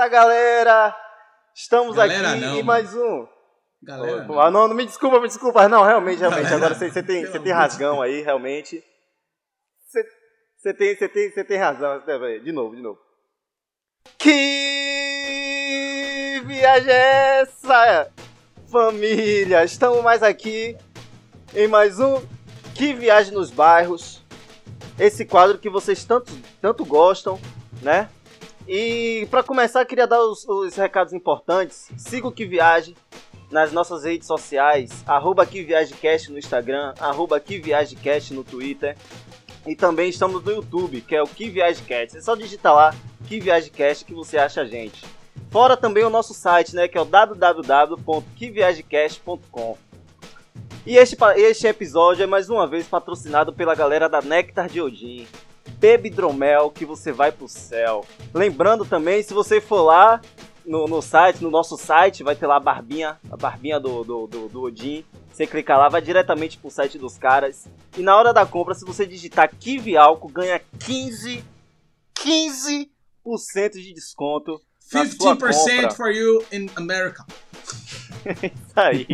É essa, galera? Estamos Galera, aqui não, em mais um. Galera, Ah, não, não me desculpa, me desculpa. Não, realmente, realmente. Galera, Agora você, você tem, você tem rasgão aí, realmente. Você, você, tem, você, tem, você tem razão. De novo, de novo. Que viagem é essa, família? Estamos mais aqui em mais um Que Viagem nos Bairros. Esse quadro que vocês tanto, tanto gostam, né? E para começar, queria dar os, os recados importantes. Siga o Que Viagem nas nossas redes sociais, arroba Que no Instagram, arroba Que no Twitter. E também estamos no YouTube, que é o Que Viagecast. É só digitar lá Que Viagecast que você acha a gente. Fora também o nosso site, né, que é o www.queviagecast.com. E este, este episódio é mais uma vez patrocinado pela galera da Nectar de Odin. Bebe hidromel que você vai pro céu. Lembrando também, se você for lá no, no site, no nosso site, vai ter lá a barbinha, a barbinha do, do, do, do Odin. Você clica lá, vai diretamente pro site dos caras. E na hora da compra, se você digitar Kiwi Álcool, ganha 15, 15% de desconto. na sua 15% compra. for you in America. Isso aí.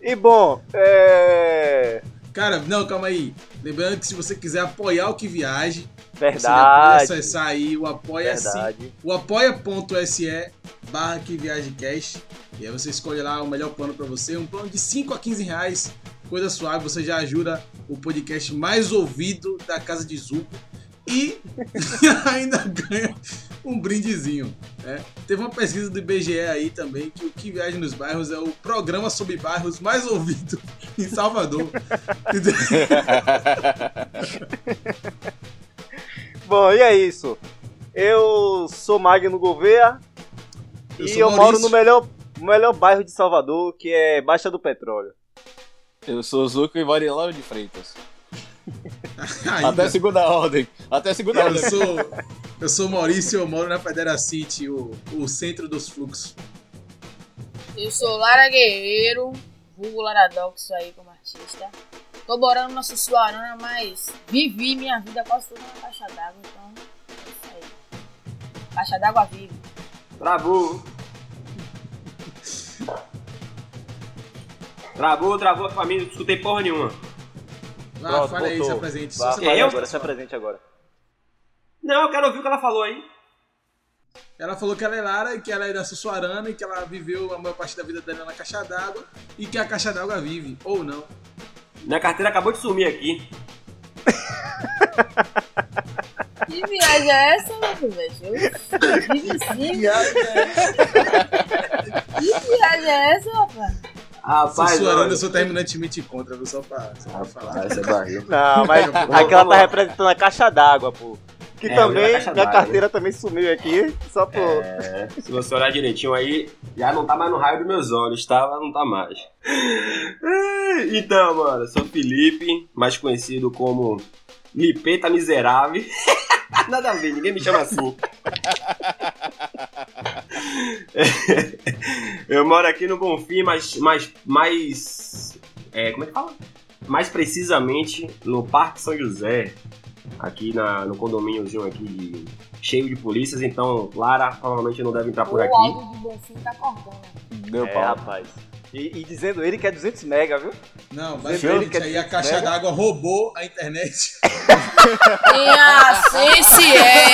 E bom, é. Cara, não, calma aí. Lembrando que se você quiser apoiar o Que você pode Verdade. acessar aí o apoia-se, o apoia.se barra Que Viagem Cash. E aí você escolhe lá o melhor plano pra você. Um plano de 5 a 15 reais, coisa suave. Você já ajuda o podcast mais ouvido da Casa de Zuko. E ainda ganha um brindezinho. né? Teve uma pesquisa do IBGE aí também que o Que Viagem nos Bairros é o programa sobre bairros mais ouvido em Salvador. Bom, e é isso. Eu sou Magno Gouveia Eu e sou eu moro Maurício. no melhor, melhor bairro de Salvador, que é Baixa do Petróleo. Eu sou o Zuco e Varilão de Freitas. Ainda. Até segunda ordem. Até segunda Eu ordem. sou, eu sou Maurício, eu moro na Federa City, o, o centro dos fluxos. Eu sou Lara Guerreiro, vulgo Laradox aí como artista. Tô morando na Sussuarana, mas vivi minha vida quase toda na caixa d'água, então é isso aí. Caixa d'água vive. Travou. Travou, travou a família, não escutei porra nenhuma. Vá, Pronto, fala aí, se voltou. apresente. Vá, fale você- eu? agora, se apresente agora. Não, eu quero ouvir o que ela falou aí. Ela falou que ela é Lara e que ela é da Sussuarana e que ela viveu a maior parte da vida dela na caixa d'água e que a caixa d'água vive, ou não. Minha carteira acabou de sumir aqui. Que viagem é essa, meu velho? Vive sim. Que viagem é essa, rapaz? Rapaz, Sussuarana olha. eu sou terminantemente contra, viu? Só pra, só pra falar. essa é barriga. Não, mas aqui ela tá representando a caixa d'água, pô. Que É, também, minha carteira também sumiu aqui, só por... É, se você olhar direitinho aí, já não tá mais no raio dos meus olhos, tá? Mas não tá mais. Então, mano, sou Felipe, mais conhecido como Lipeta Miserável. Nada a ver, ninguém me chama assim. Eu moro aqui no Bonfim, mas mais, mais é, como é que fala? Mais precisamente no Parque São José, aqui na, no condomíniozinho aqui de- cheio de polícias, então Lara provavelmente não deve entrar por O aqui. áudio de Bonfim tá cortando. Deu É, pau. rapaz. E, e dizendo ele que é 200 mega, viu? Não, Você basicamente quer aí a caixa d'água roubou a internet. Tenha ciência,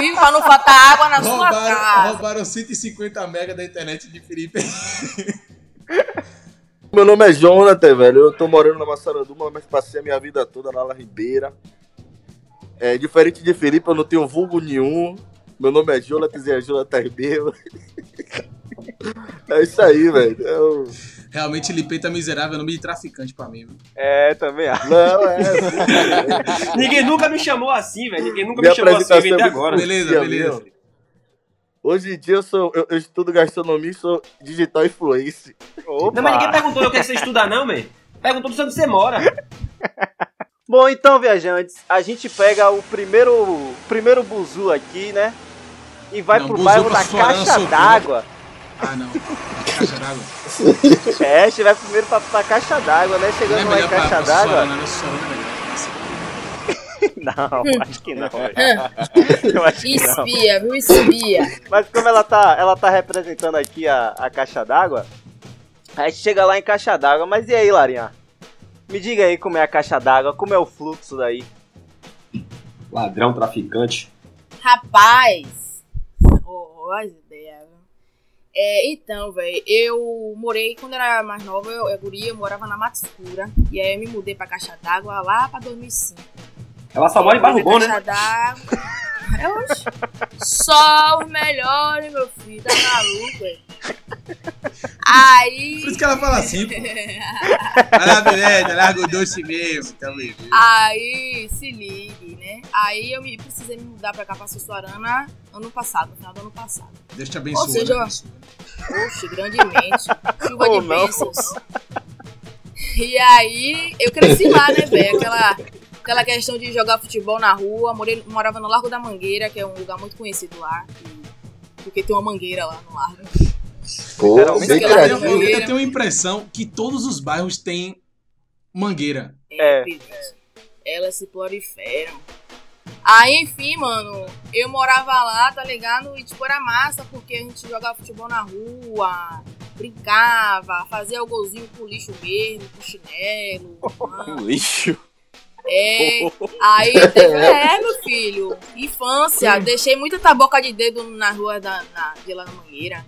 viu? Pra não faltar água na sua roubaram, casa. roubaram 150 mega da internet de Felipe. Meu nome é Jonathan, velho. Eu tô morando na Massaranduba, mas passei a minha vida toda na La Ribeira. É, diferente de Felipe, eu não tenho vulgo nenhum. Meu nome é Jonathan e é Jonathan Ribeiro. É isso aí, velho. Eu... Realmente, Lipeta Miserável é nome de traficante pra mim. viu? É, também acho. Não, é. assim, Ninguém nunca me chamou assim, velho. Ninguém nunca Minha me chamou assim, eu apresentação vim é até muito agora. Beleza, Sim, beleza. amigo. Hoje em dia eu, sou, eu, eu estudo gastronomia e sou digital influencer. Opa. Não, mas ninguém perguntou o que você estuda, não, velho. Perguntou pra onde você mora. Bom, então, viajantes, a gente pega o primeiro, o primeiro buzu aqui, né? E vai Não, pro bairro da Caixa d'Água. Ah, não. Caixa d'água. É, a gente vai primeiro pra, pra Caixa d'Água, né? Não é Chegando lá em Caixa d'Água. Né? Sussuarana é não, acho que não. velho. Eu acho que não. Espia, viu? Espia. Mas como ela tá, ela tá representando aqui a, a caixa d'água, a gente chega lá em caixa d'água. Mas e aí, Larinha? Me diga aí como é a caixa d'água, como é o fluxo daí. Ladrão, traficante. Rapaz, ideias. viu? É, então, velho, eu morei, quando era mais nova, eu, eu guria, eu morava na Mata Escura. E aí eu me mudei pra Caixa d'Água lá pra 2005. Ela só mora em Barro Bom, né? Caixa d'Água. É, oxe. Só os melhores, meu filho, tá maluco, velho. Aí. Por isso que ela fala assim, pô. Vai lá, beleza, larga o doce mesmo. Tamo aí. Aí, se ligue, né? Aí eu me precisei me mudar pra cá, pra Sussuarana, ano passado, no final do ano passado. Deus te abençoe. Ou seja, né. Oxe, grandemente. Chuva Ou de bênçãos. E aí, eu cresci lá, né, velho? Aquela, aquela questão de jogar futebol na rua. Morei, morava no Largo da Mangueira, que é um lugar muito conhecido lá. Porque tem uma mangueira lá no largo. Pô, bem criativo. tem eu- eu tenho a impressão que todos os bairros têm mangueira. É. Pivete. Elas se proliferam. Aí, enfim, mano, eu morava lá, tá ligado? E, tipo, era massa, porque a gente jogava futebol na rua, brincava, fazia o golzinho com lixo mesmo, com chinelo. mano. Lixo. É, aí teve, é, meu filho, infância, deixei muita taboca de dedo na rua da, na, de lá na Mangueira.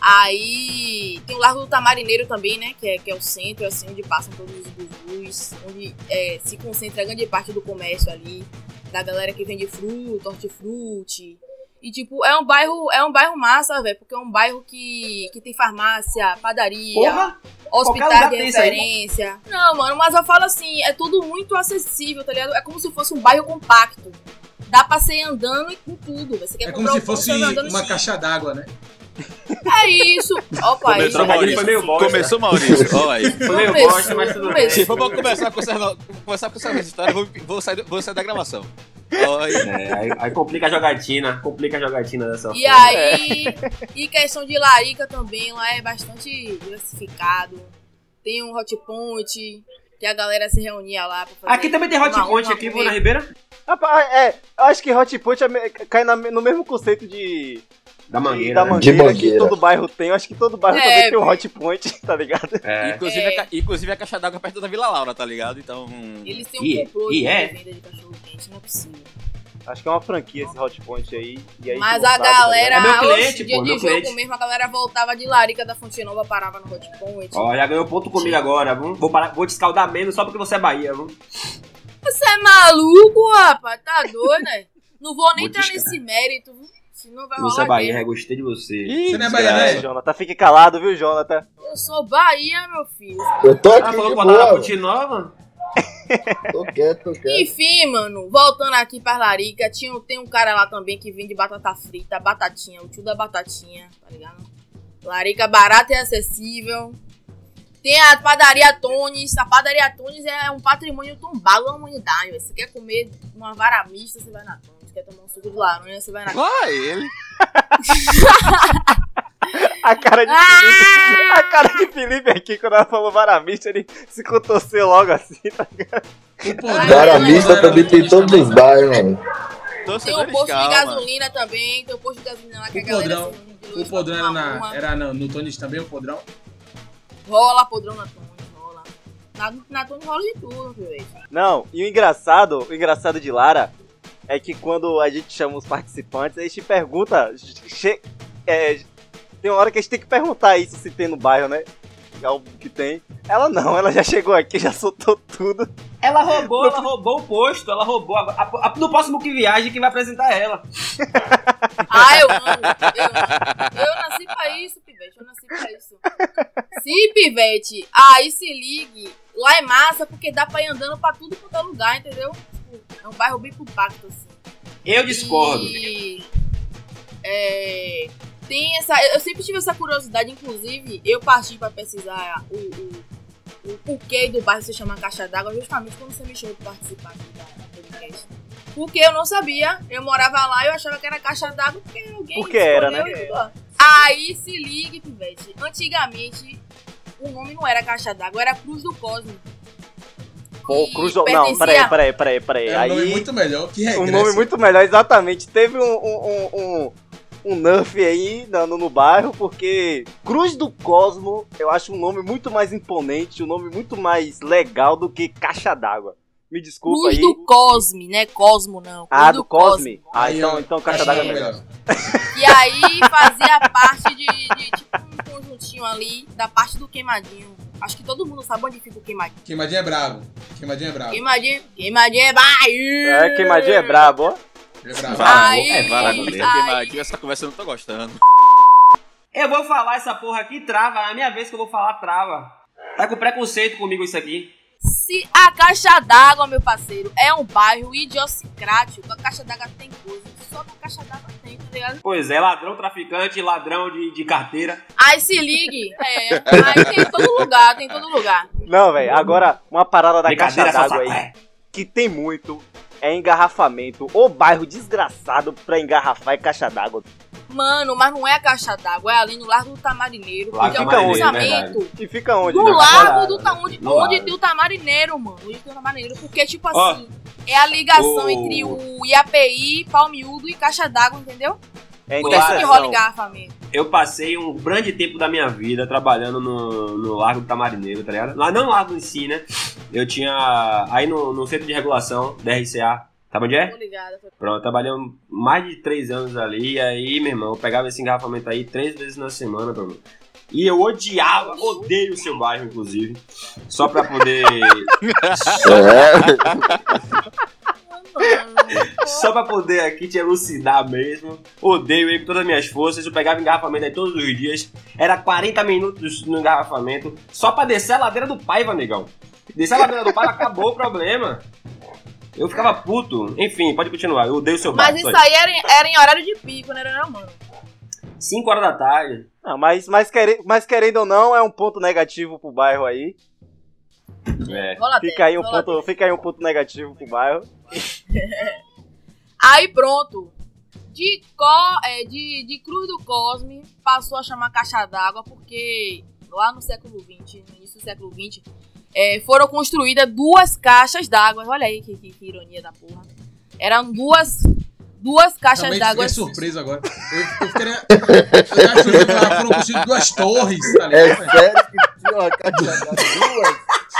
Aí tem o Largo do Tamarineiro também, né? Que é, que é o centro, assim, onde passam todos os buzus, onde é, se concentra grande parte do comércio ali, da galera que vende fruta, hortifruti. E, tipo, é um bairro, é um bairro massa, velho, porque é um bairro que, que tem farmácia, padaria, Porra! hospital de aí, né? referência. Não, mano, mas eu falo assim, é tudo muito acessível, tá ligado? É como se fosse um bairro compacto. Dá pra ser andando e com tudo. Você quer É como se fosse você uma caixa d'água, né? É isso. Opa, Começou isso. Trocadilho Maurício. foi meio bosta. Começou Maurício. Olha aí. Foi meio Começou, bosta, mas tudo bem. começou. Se for pra começar com essa, começar com essa história, vou, vou, sair, vou sair da gravação. Aí. É, aí, aí complica a jogatina, complica a jogatina dessa E forma. aí, e questão de larica também, lá é bastante diversificado. Tem um hot point, que a galera se reunia lá pra fazer Aqui também tem hot uma- point uma aqui, pô, comida. na Ribeira? Rapaz, é, eu acho que Hot Pot é cai na- no mesmo conceito de, Da de- mangueira, da né? mangueira, De mangueira. que todo bairro tem. Eu acho que todo bairro É, também tem um. Hot Point, tá ligado? É. Inclusive, É. a, inclusive a caixa d'água perto da Vila Laura, tá ligado? Então. Eles têm um E- complô e de é? venda de cachorro quente, não é possível. Acho que é uma franquia esse Hot Point aí. E aí Mas a tá galera, É meu oxe, cliente, dia pô, de meu jogo cliente. mesmo, a galera voltava de Larica da Fonte Nova, parava no hot point. Ó, já ganhou ponto comigo agora, viu? Vou, parar, vou te escaldar menos só porque você é Bahia, viu? Você é maluco, rapaz? Tá doido, né? Não vou nem Vou entrar nesse mérito, viu? Senão vai Você é Bahia, já gostei de você. Ih, Você não é É, baiano, Jonathan, fique calado, viu, Jonathan? Eu sou Bahia, meu filho. Eu tô aqui falou na boa. Ponte Nova? Tô quieto, tô quieto. Enfim, mano, voltando aqui pra Larica, tinha, tem um cara lá também que vende batata frita, batatinha, o tio da batatinha, tá ligado? Larica barata e acessível. Tem a padaria Tones. A padaria Tones é um patrimônio tombado da humanidade. Você quer comer uma vara mista, você vai na Tones. Quer tomar um suco de laranja, você vai na Ah, ele. A cara de Ah! Felipe, a cara de Felipe aqui, quando ela falou varamista, ele se contorceu logo assim, tá ligado? O podrão- Gara o mista podrão também tem todos os bairros, mano. Tem um posto de gasolina também. Tem um posto de gasolina lá que O a galera de O podrão era, na, era no, no Tones também, o podrão? Rola podrão na Tones, rola. Na, na Tones rola de tudo, velho. Não, e o engraçado, o engraçado de Lara é que quando a gente chama os participantes, a gente pergunta. che- é, tem uma hora que a gente tem que perguntar isso se tem no bairro, né? É algo que tem. Ela não, ela já chegou aqui, já soltou tudo. Ela roubou, ela roubou o posto, ela roubou. A, a- a- no próximo que viagem, quem vai apresentar ela. Ah, eu amo, eu amo. Eu nasci pra isso, Pivete, eu nasci pra isso. Sim, Pivete, aí se ligue. Lá é massa porque dá pra ir andando pra tudo quanto é lugar, entendeu? É um bairro bem compacto, assim. Eu discordo. E, é, tem essa. Eu sempre tive essa curiosidade, inclusive, eu parti pra pesquisar o, o, o porquê do bairro se chama Caixa d'Água, justamente quando você me chamou pra participar aqui da, da podcast. Porque eu não sabia, eu morava lá e eu achava que era caixa d'água porque alguém. Porque era, né? Aí se ligue, Pivete. Antigamente, o nome não era caixa d'água, era Cruz do Cosmo. Pô, Cruz do... Não, peraí, peraí, peraí, peraí. É um nome Aí, muito melhor que um regressa. nome muito melhor, exatamente. Teve um, um, um, um, um nerf aí no, no, bairro, porque Cruz do Cosmo, eu acho um nome muito mais imponente, um nome muito mais legal do que Caixa d'Água. Me desculpa Cruz aí. do Cosme, né? Cosmo não. Cruz Ah, do Cosme? Ah, então, então Caixa Caixa d'Água é melhor. E aí fazia parte de, de, tipo um conjuntinho ali da parte do queimadinho. Acho que todo mundo sabe onde fica o queimadinho. Queimadinho é brabo. Queimadinho é brabo. Queimadinho, queimadinho é Bahia! É, queimadinha é brabo, ó. Ele é brabo. Aí, é, goleiro. Queimadinho, essa conversa eu não tô gostando. Eu vou falar essa porra aqui, trava. É a minha vez que eu vou falar, trava. Tá com preconceito comigo isso aqui. Se a caixa d'água, meu parceiro, é um bairro idiosincrático, a caixa d'água tem coisa. Caixa d'água tem, tá ligado? Pois é, ladrão, traficante, ladrão de, de carteira. Aí se ligue, é, aí tem em todo lugar, tem em todo lugar. Não, velho, agora uma parada da Caixa d'Água aí, que tem muito, é engarrafamento. O bairro desgraçado pra engarrafar é Caixa d'Água. Mano, mas não é a caixa d'água, é ali no Largo do Tamarineiro. Largo porque é um Tamarineiro, cruzamento E fica onde? né? Largo do Ta- onde, No onde Largo. tem o Tamarineiro, mano. Onde tem o Tamarineiro. Porque, tipo Ó, assim, é a ligação o- entre o IAPI, Palmiúdo e Caixa d'Água, entendeu? É Por isso que rola engarrafamento. Eu passei um grande tempo da minha vida trabalhando no, no Largo do Tamarineiro, tá ligado? Lá não no Largo em si, né? Eu tinha. Aí no, no centro de regulação da RCA. Sabe onde é? Tô ligada. tô- Pronto, trabalhei mais de três anos ali, e aí, meu irmão, eu pegava esse engarrafamento aí três vezes na semana, meu. E eu odiava, odeio o seu bairro, inclusive. Só pra poder. Só pra poder aqui te elucidar mesmo. Odeio ele com todas as minhas forças. Eu pegava engarrafamento aí todos os dias. Era 40 minutos no engarrafamento. Só pra descer a ladeira do pai, Vanegão. Descer a ladeira do pai, acabou o problema. Eu ficava puto. Enfim, pode continuar. Eu odeio o seu Mas bairro. isso aí era, em- era em horário de pico, né, não, mano? 5 horas da tarde. Não, mas, mas, querendo, mas querendo ou não, é um ponto negativo pro bairro aí. É. Fica aí um ponto, fica aí um ponto negativo pro bairro. Aí pronto. De, Co, é, de, de Cruz do Cosme passou a chamar caixa d'água porque lá no século XX, no início do século XX, é, foram construídas duas caixas d'água. Olha aí que, que- que ironia da porra. Eram duas, duas caixas d'água. fiquei surpreso agora. Eu, eu ficaria. Eu acho que foram construídas duas torres, tá É sério que tinha uma caixa d'água duas?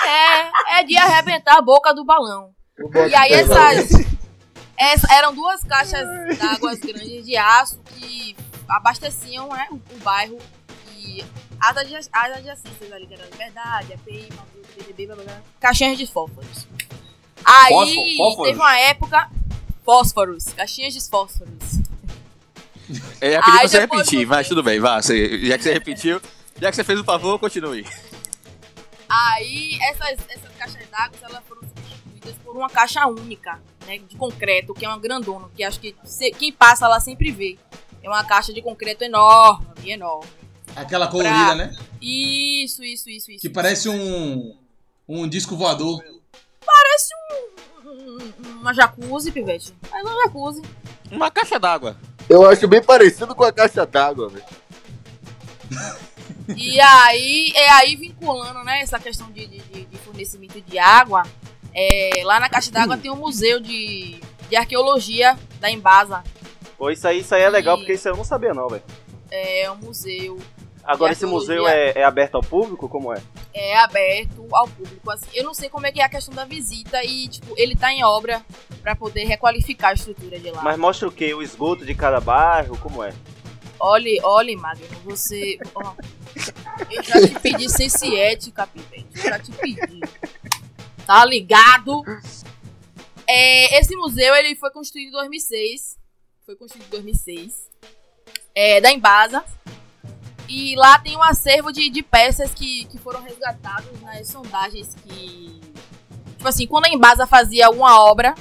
É, é de arrebentar a boca do balão. Eu E aí essas, essa- eram duas caixas d'água grandes de aço que abasteciam né, o, o bairro e as, adja- as adjacências ali, que era Liberdade, blá, blá, blá, caixinhas de fósforos. Aí Fósforo- fósforos? teve uma época fósforos, caixinhas de fósforos. Eu ia pedir pra você repetir, mas tudo bem, vá. você- já que você repetiu, já que você fez o favor, continue. Aí essas, essas caixas d'água elas foram substituídas por uma caixa única, né, de concreto, que é uma grandona, que acho que se- quem passa lá sempre vê. É uma caixa de concreto enorme, enorme. Aquela colorida, Pra- né? Isso, isso, isso, isso. Que parece um. Um disco voador. um, um- uma jacuzzi, pivete. Mas uma jacuzzi. Uma caixa d'água. Eu acho bem parecido com a caixa d'água, velho. E aí, é aí vinculando, né, essa questão de, de, de- fornecimento de água, é, lá na caixa d'água tem um museu de, de arqueologia da Embasa. Pô, isso aí, isso aí é legal, porque isso eu não sabia não, velho. É um museu Agora esse museu é, é aberto ao público? Como é? é aberto ao público. Assim, eu não sei como é que é a questão da visita e, tipo, ele tá em obra pra poder requalificar a estrutura de lá. Mas mostra o quê? O esgoto de cada bairro? Como é? Olhe, olhe, Magno, você. ó, eu já te pedi sense ética, Pivete. Eu já te pedi. Tá ligado? É, esse museu ele foi construído em 2006. Foi construído em 2006. É, da Embasa. E lá tem um acervo de, de peças que, que foram resgatadas nas sondagens que. Tipo assim, quando a Embasa fazia alguma obra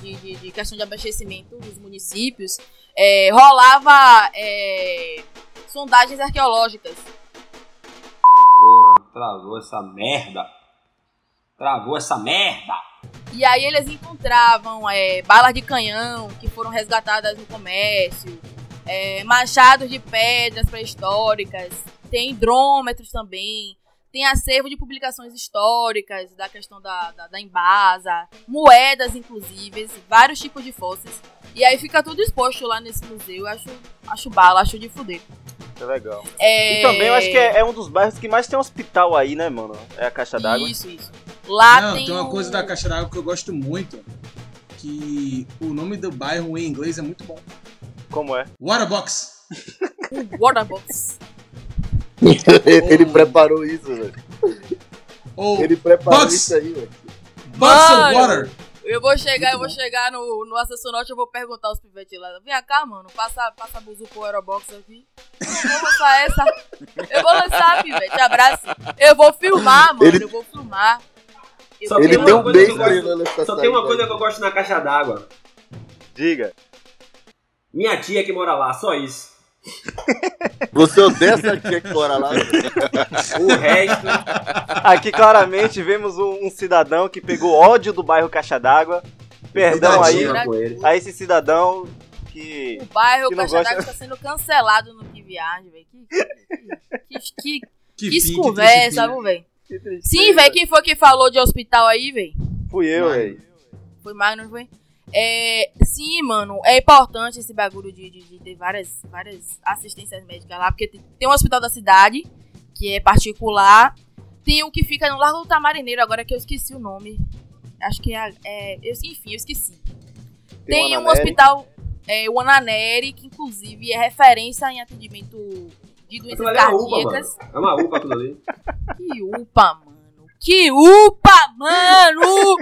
de, de, de questão de abastecimento dos municípios, é, rolava é, sondagens arqueológicas. Porra, travou essa merda. Travou essa merda. E aí eles encontravam é, balas de canhão que foram resgatadas no comércio, é, machados de pedras pré-históricas, tem hidrômetros também, tem acervo de publicações históricas, da questão da, da, da Embasa, moedas, inclusive, vários tipos de fósseis. E aí fica tudo exposto lá nesse museu. Eu acho, acho bala, acho de fuder. É legal. É... E também eu acho que é, é um dos bairros que mais tem hospital aí, né, mano? É a Caixa d'Água. Isso, isso. Lá Não, tem, tem uma o- coisa da Caixa d'Água que eu gosto muito. Que o nome do bairro em inglês é muito bom. Como é? Waterbox. Waterbox. ele, ele preparou isso, velho. Ou Ele preparou Box. isso aí, velho. Box of Mano. Water. Eu vou chegar, eu vou chegar no, no Acesso Norte, eu vou perguntar aos pivetes lá. Vem cá, mano, passa, passa buzu pro Aerobox aqui. Eu vou lançar essa. Eu vou lançar, pivete, abraço. Eu vou filmar, mano, Ele- eu vou filmar. Eu Só vou Ele uma tem um coisa beijo eu Só tem uma coisa que eu gosto na caixa d'água. Diga. Minha tia que mora lá, só isso. Você odeia essa tia que mora lá? velho? O resto. Aqui claramente vemos um, um cidadão que pegou ódio do bairro Caixa d'Água. Perdão aí a esse cidadão que. O bairro Que não Caixa gosta- d'Água está sendo cancelado no Que Viagem, velho. Que, que, que, que, Que, conversa, viu, velho? Sim, velho, quem foi que falou de hospital aí, velho? Fui eu, velho. Foi Magno, foi? É, sim, mano, é importante esse bagulho de, de, de ter várias, várias assistências médicas lá, porque tem, tem um hospital da cidade, que é particular, tem um que fica no Largo do Tamarineiro, agora que eu esqueci o nome. Acho que é. é eu- enfim, eu esqueci. Tem, o um hospital, é, o Ananeri, que inclusive é referência em atendimento de doenças Aquilo ali é uma upa, cardíacas. mano. É uma upa aquilo ali. Que upa, mano. Que upa, mano!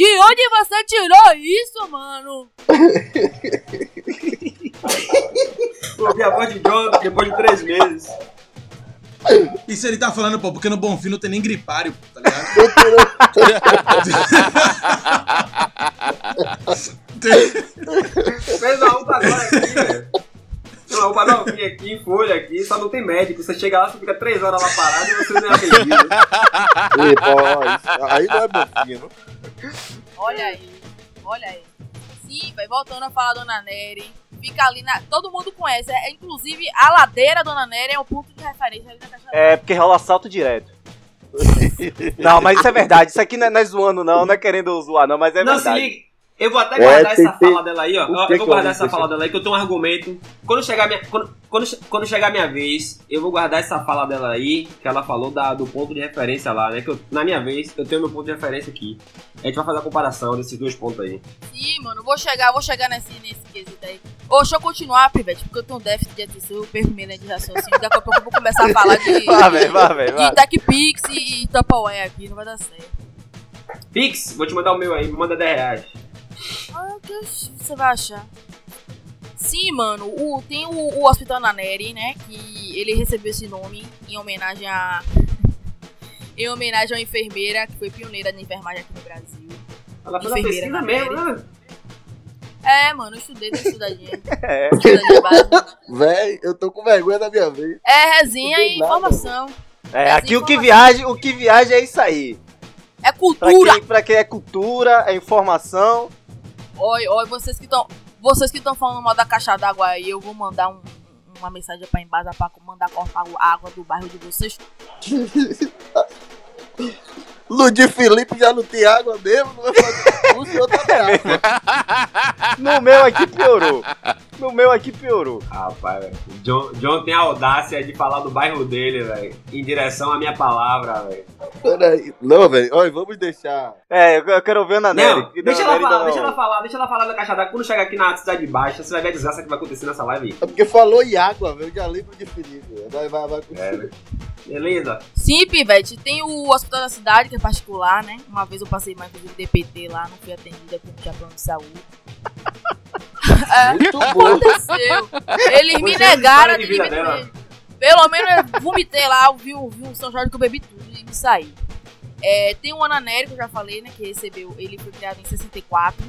De onde você tirou isso, mano? Ouvi a voz de John depois de três meses. Isso ele tá falando, pô, porque no Bonfim não tem nem gripário, pô, tá ligado? Fez uma upa agora aqui, velho. Uma upa novinha aqui, em folha aqui, só não tem médico. Você chega lá, você fica três horas lá parado e você não é atendido. Aí não é bofino. Olha aí, olha aí. Sim, vai voltando a falar Dona Nery. Fica ali na. Todo mundo conhece. É, inclusive, a ladeira Dona Nery é um ponto de referência ali na caixa É, porque rola assalto direto. Não, mas isso é verdade. Isso aqui não é, não é zoando, não. Não é querendo zoar, não, mas é não, se verdade. liga. Eu vou até É, guardar tem- essa tem- fala dela aí, ó. Eu, que vou guardar essa fala dela aí, que eu tenho um argumento. Quando chegar minha, quando, quando, quando chegar minha vez, eu vou guardar essa fala dela aí, que ela falou da, do ponto de referência lá, né? Que eu- na minha vez, eu tenho meu ponto de referência aqui. A gente vai fazer a comparação desses dois pontos aí. Sim, mano, vou chegar, vou chegar nesse, nesse quesito aí. Ô, deixa eu continuar, Pivete, porque eu tenho um déficit de atenção, eu perco minha linha de raciocínio. Daqui a pouco eu vou começar a falar de, Vá, velho, vá, velho, de. TechPix e, e Tupperware aqui, não vai dar certo. Pix, vou te mandar o meu aí, me manda 10 reais. Ah, o que você vai achar? Sim, mano, o, tem o, o Hospital Naneri, né? Que ele recebeu esse nome em homenagem a. em homenagem a uma enfermeira que foi pioneira na enfermagem aqui no Brasil. Ela fez a Enfermeira pesquisa na mesmo, né? É, mano, eu estudei, dei uma estudadinha. É. estudadinha básica. Véi, eu tô com vergonha da minha vez. É resenha e nada, informação. É, aqui o que viaja, o que viaja é isso aí. É Pra cultura. quem, pra quem é cultura, é informação. Oi, oi, vocês que estão. Vocês que estão falando mal da caixa d'água aí, eu vou mandar um- uma mensagem pra Embasa pra mandar cortar a água do bairro de vocês. Ludi Felipe já não tem água mesmo, não vai fazer em outra água. No meu aqui piorou. No meu aqui piorou. Rapaz, velho. John, John tem a audácia de falar do bairro dele, velho. Em direção à minha palavra, velho. Peraí. Não, velho, olha, vamos deixar. É, eu, eu quero ver a Naneri. Não, deixa ela falar, deixa ela falar, deixa ela falar da caixa d'água. Quando chegar aqui na cidade baixa, você vai ver a desgraça que vai acontecer nessa live. É porque falou em água, velho, eu já lembro de Felipe. Vai, vai, vai. É, né? Beleza? Sim, Pivete, tem o Hospital da Cidade, que é particular, né? Uma vez eu passei mais inclusive DPT lá, não fui atendida porque não tinha plano de saúde. é, Muito aconteceu. Eles me Você a negaram de vida atendimento. Pelo menos eu vomitei lá, vi um, um São Jorge que eu bebi tudo e me saí. É, tem o Ananeri, que eu já falei, né? Que recebeu, ele foi criado em 64.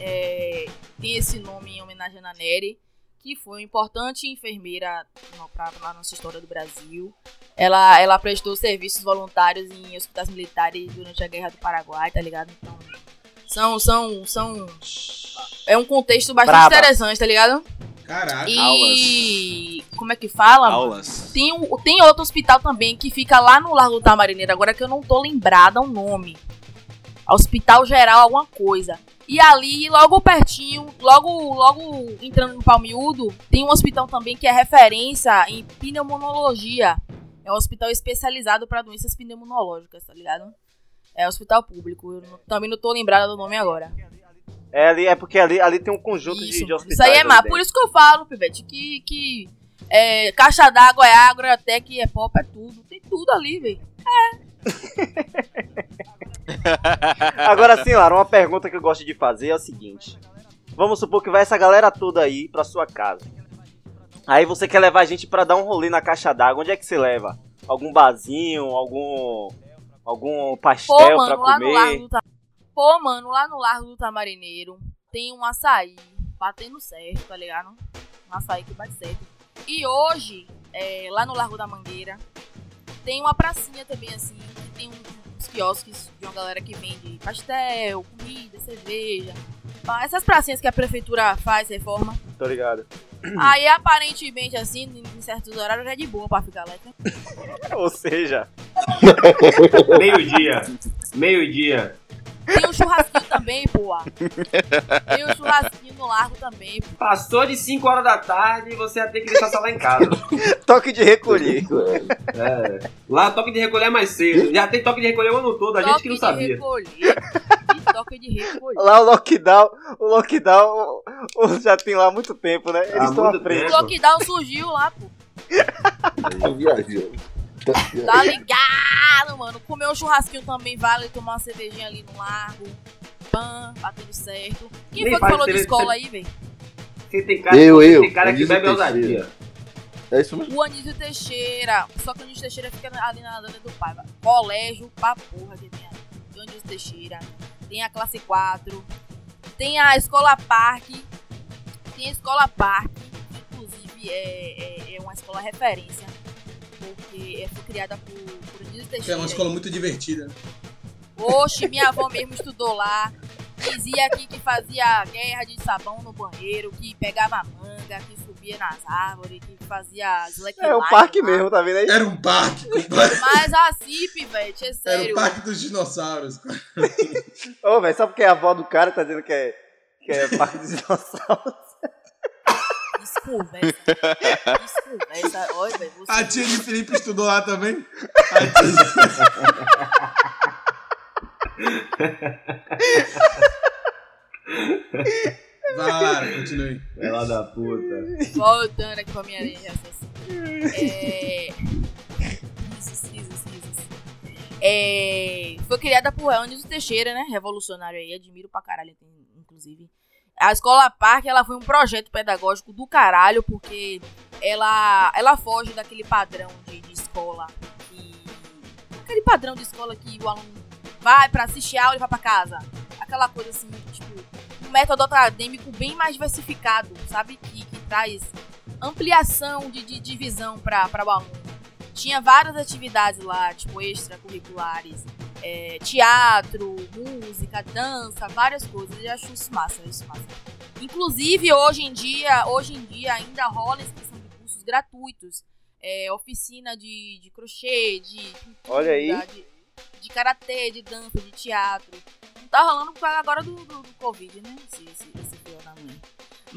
É, tem esse nome em homenagem a Naneri, que foi uma importante enfermeira para a nossa história do Brasil. Ela, ela prestou serviços voluntários em hospitais militares durante a Guerra do Paraguai, tá ligado? Então, são, são, são... É um contexto bastante Braba. interessante, tá ligado? Caraca. E Como é que fala? Aulas. Tem, um, tem outro hospital também que fica lá no Largo do Tamarineiro, agora que eu não tô lembrada o nome. Hospital Geral, alguma coisa. E ali, logo pertinho, logo, logo entrando no Palmiúdo, tem um hospital também que é referência em pneumologia. É um hospital especializado para doenças pneumológicas, tá ligado? É hospital público. Eu também não tô lembrada do nome agora. É, ali, é porque ali, ali tem um conjunto de, Isso, de hospitais. isso aí é má. Por isso que eu falo, Pivete, que, que é, caixa d'água é agrotec, é pop, é tudo. Tem tudo ali, velho. Agora sim, Lara, uma pergunta que eu gosto de fazer é o seguinte. Vamos supor que vai essa galera toda aí pra sua casa. Aí você quer levar a gente pra dar um rolê na caixa d'água. Onde é que você leva? Algum barzinho, algum algum pastel Pô, pra mano, lá no Largo comer? do Ta- Pô, mano, lá no Largo do Tamarineiro tem um açaí batendo certo, tá ligado? Um açaí que bate certo. E hoje, é, lá no Largo da Mangueira, tem uma pracinha também, assim, que tem um- uns quiosques de uma galera que vende pastel, comida, cerveja. Essas pracinhas que a prefeitura faz, reforma. Tô ligado. Aí, aparentemente, assim, em certos horários é de boa pra ficar lá. né? Ou seja, Meio-dia. Meio-dia. Tem um churrasquinho também, pô. Tem um churrasquinho no Largo também, pô. Passou de 5 horas da tarde você ia ter que deixar só lá em casa. toque de recolher. É. Lá toque de recolher é mais cedo. Já tem toque de recolher o ano todo, a gente que não de sabia. recolher. Que toque de recolher. Lá o lockdown, o lockdown já tem lá há muito tempo, né? Eles estão à frente. O lockdown surgiu lá, pô. Tá ligado, mano. Comer um churrasquinho também vale, tomar uma cervejinha ali no largo. Pã, batendo certo. Quem Nem foi que falou de escola aí, velho? Você tem cara, Eu, eu, tem cara que Anísio bebe Teixeira. ousadia. É isso mesmo? O Anísio Teixeira. Só que o Anísio Teixeira fica ali na Dona do Paiva. Colégio pra porra que tem ali. Tem o Anísio Teixeira. Tem a classe 4. Tem a Escola Parque. Tem a Escola Parque. que, Inclusive é, é, é uma escola referência. Porque é, foi criada por, por Anísio Que Teixeira. é uma escola muito divertida. Oxe, minha avó mesmo estudou lá. Dizia aqui que fazia guerra de sabão no banheiro, que pegava manga, que subia nas árvores, que fazia slackline. É o parque lá. mesmo, tá vendo aí? Era um parque. Mas a CIP, velho, é Era sério. o parque dos dinossauros. Ô, velho, só porque a avó do cara tá dizendo que é, que é parque dos dinossauros. Desconversa. Desconversa. Olha, velho, você... A tia de Felipe estudou lá também? A tia... Vai lá, Lara, continue. Ela da puta. Voltando aqui pra minha linha de raciocínio. É... Risos, risos, risos. É... Foi criada por Anísio Teixeira, né? Revolucionário aí, admiro pra caralho, inclusive. A Escola Parque, ela foi um projeto pedagógico do caralho, porque ela, ela foge daquele padrão de, de escola que... Aquele padrão de escola que o aluno vai pra assistir aula e vai pra casa. Aquela coisa assim, tipo, um método acadêmico bem mais diversificado, sabe? Que, que traz ampliação de, de, de visão para o aluno. Tinha várias atividades lá, tipo extracurriculares, é, teatro, música, dança, várias coisas. Eu acho isso massa, isso massa. Inclusive, hoje em dia, hoje em dia ainda rola inscrição de cursos gratuitos. É, oficina de, de crochê, de pintura, Olha aí. de, de karatê, de dança, de teatro. Não tá rolando por causa agora do, do, do Covid, né? Esse, esse, esse na mãe.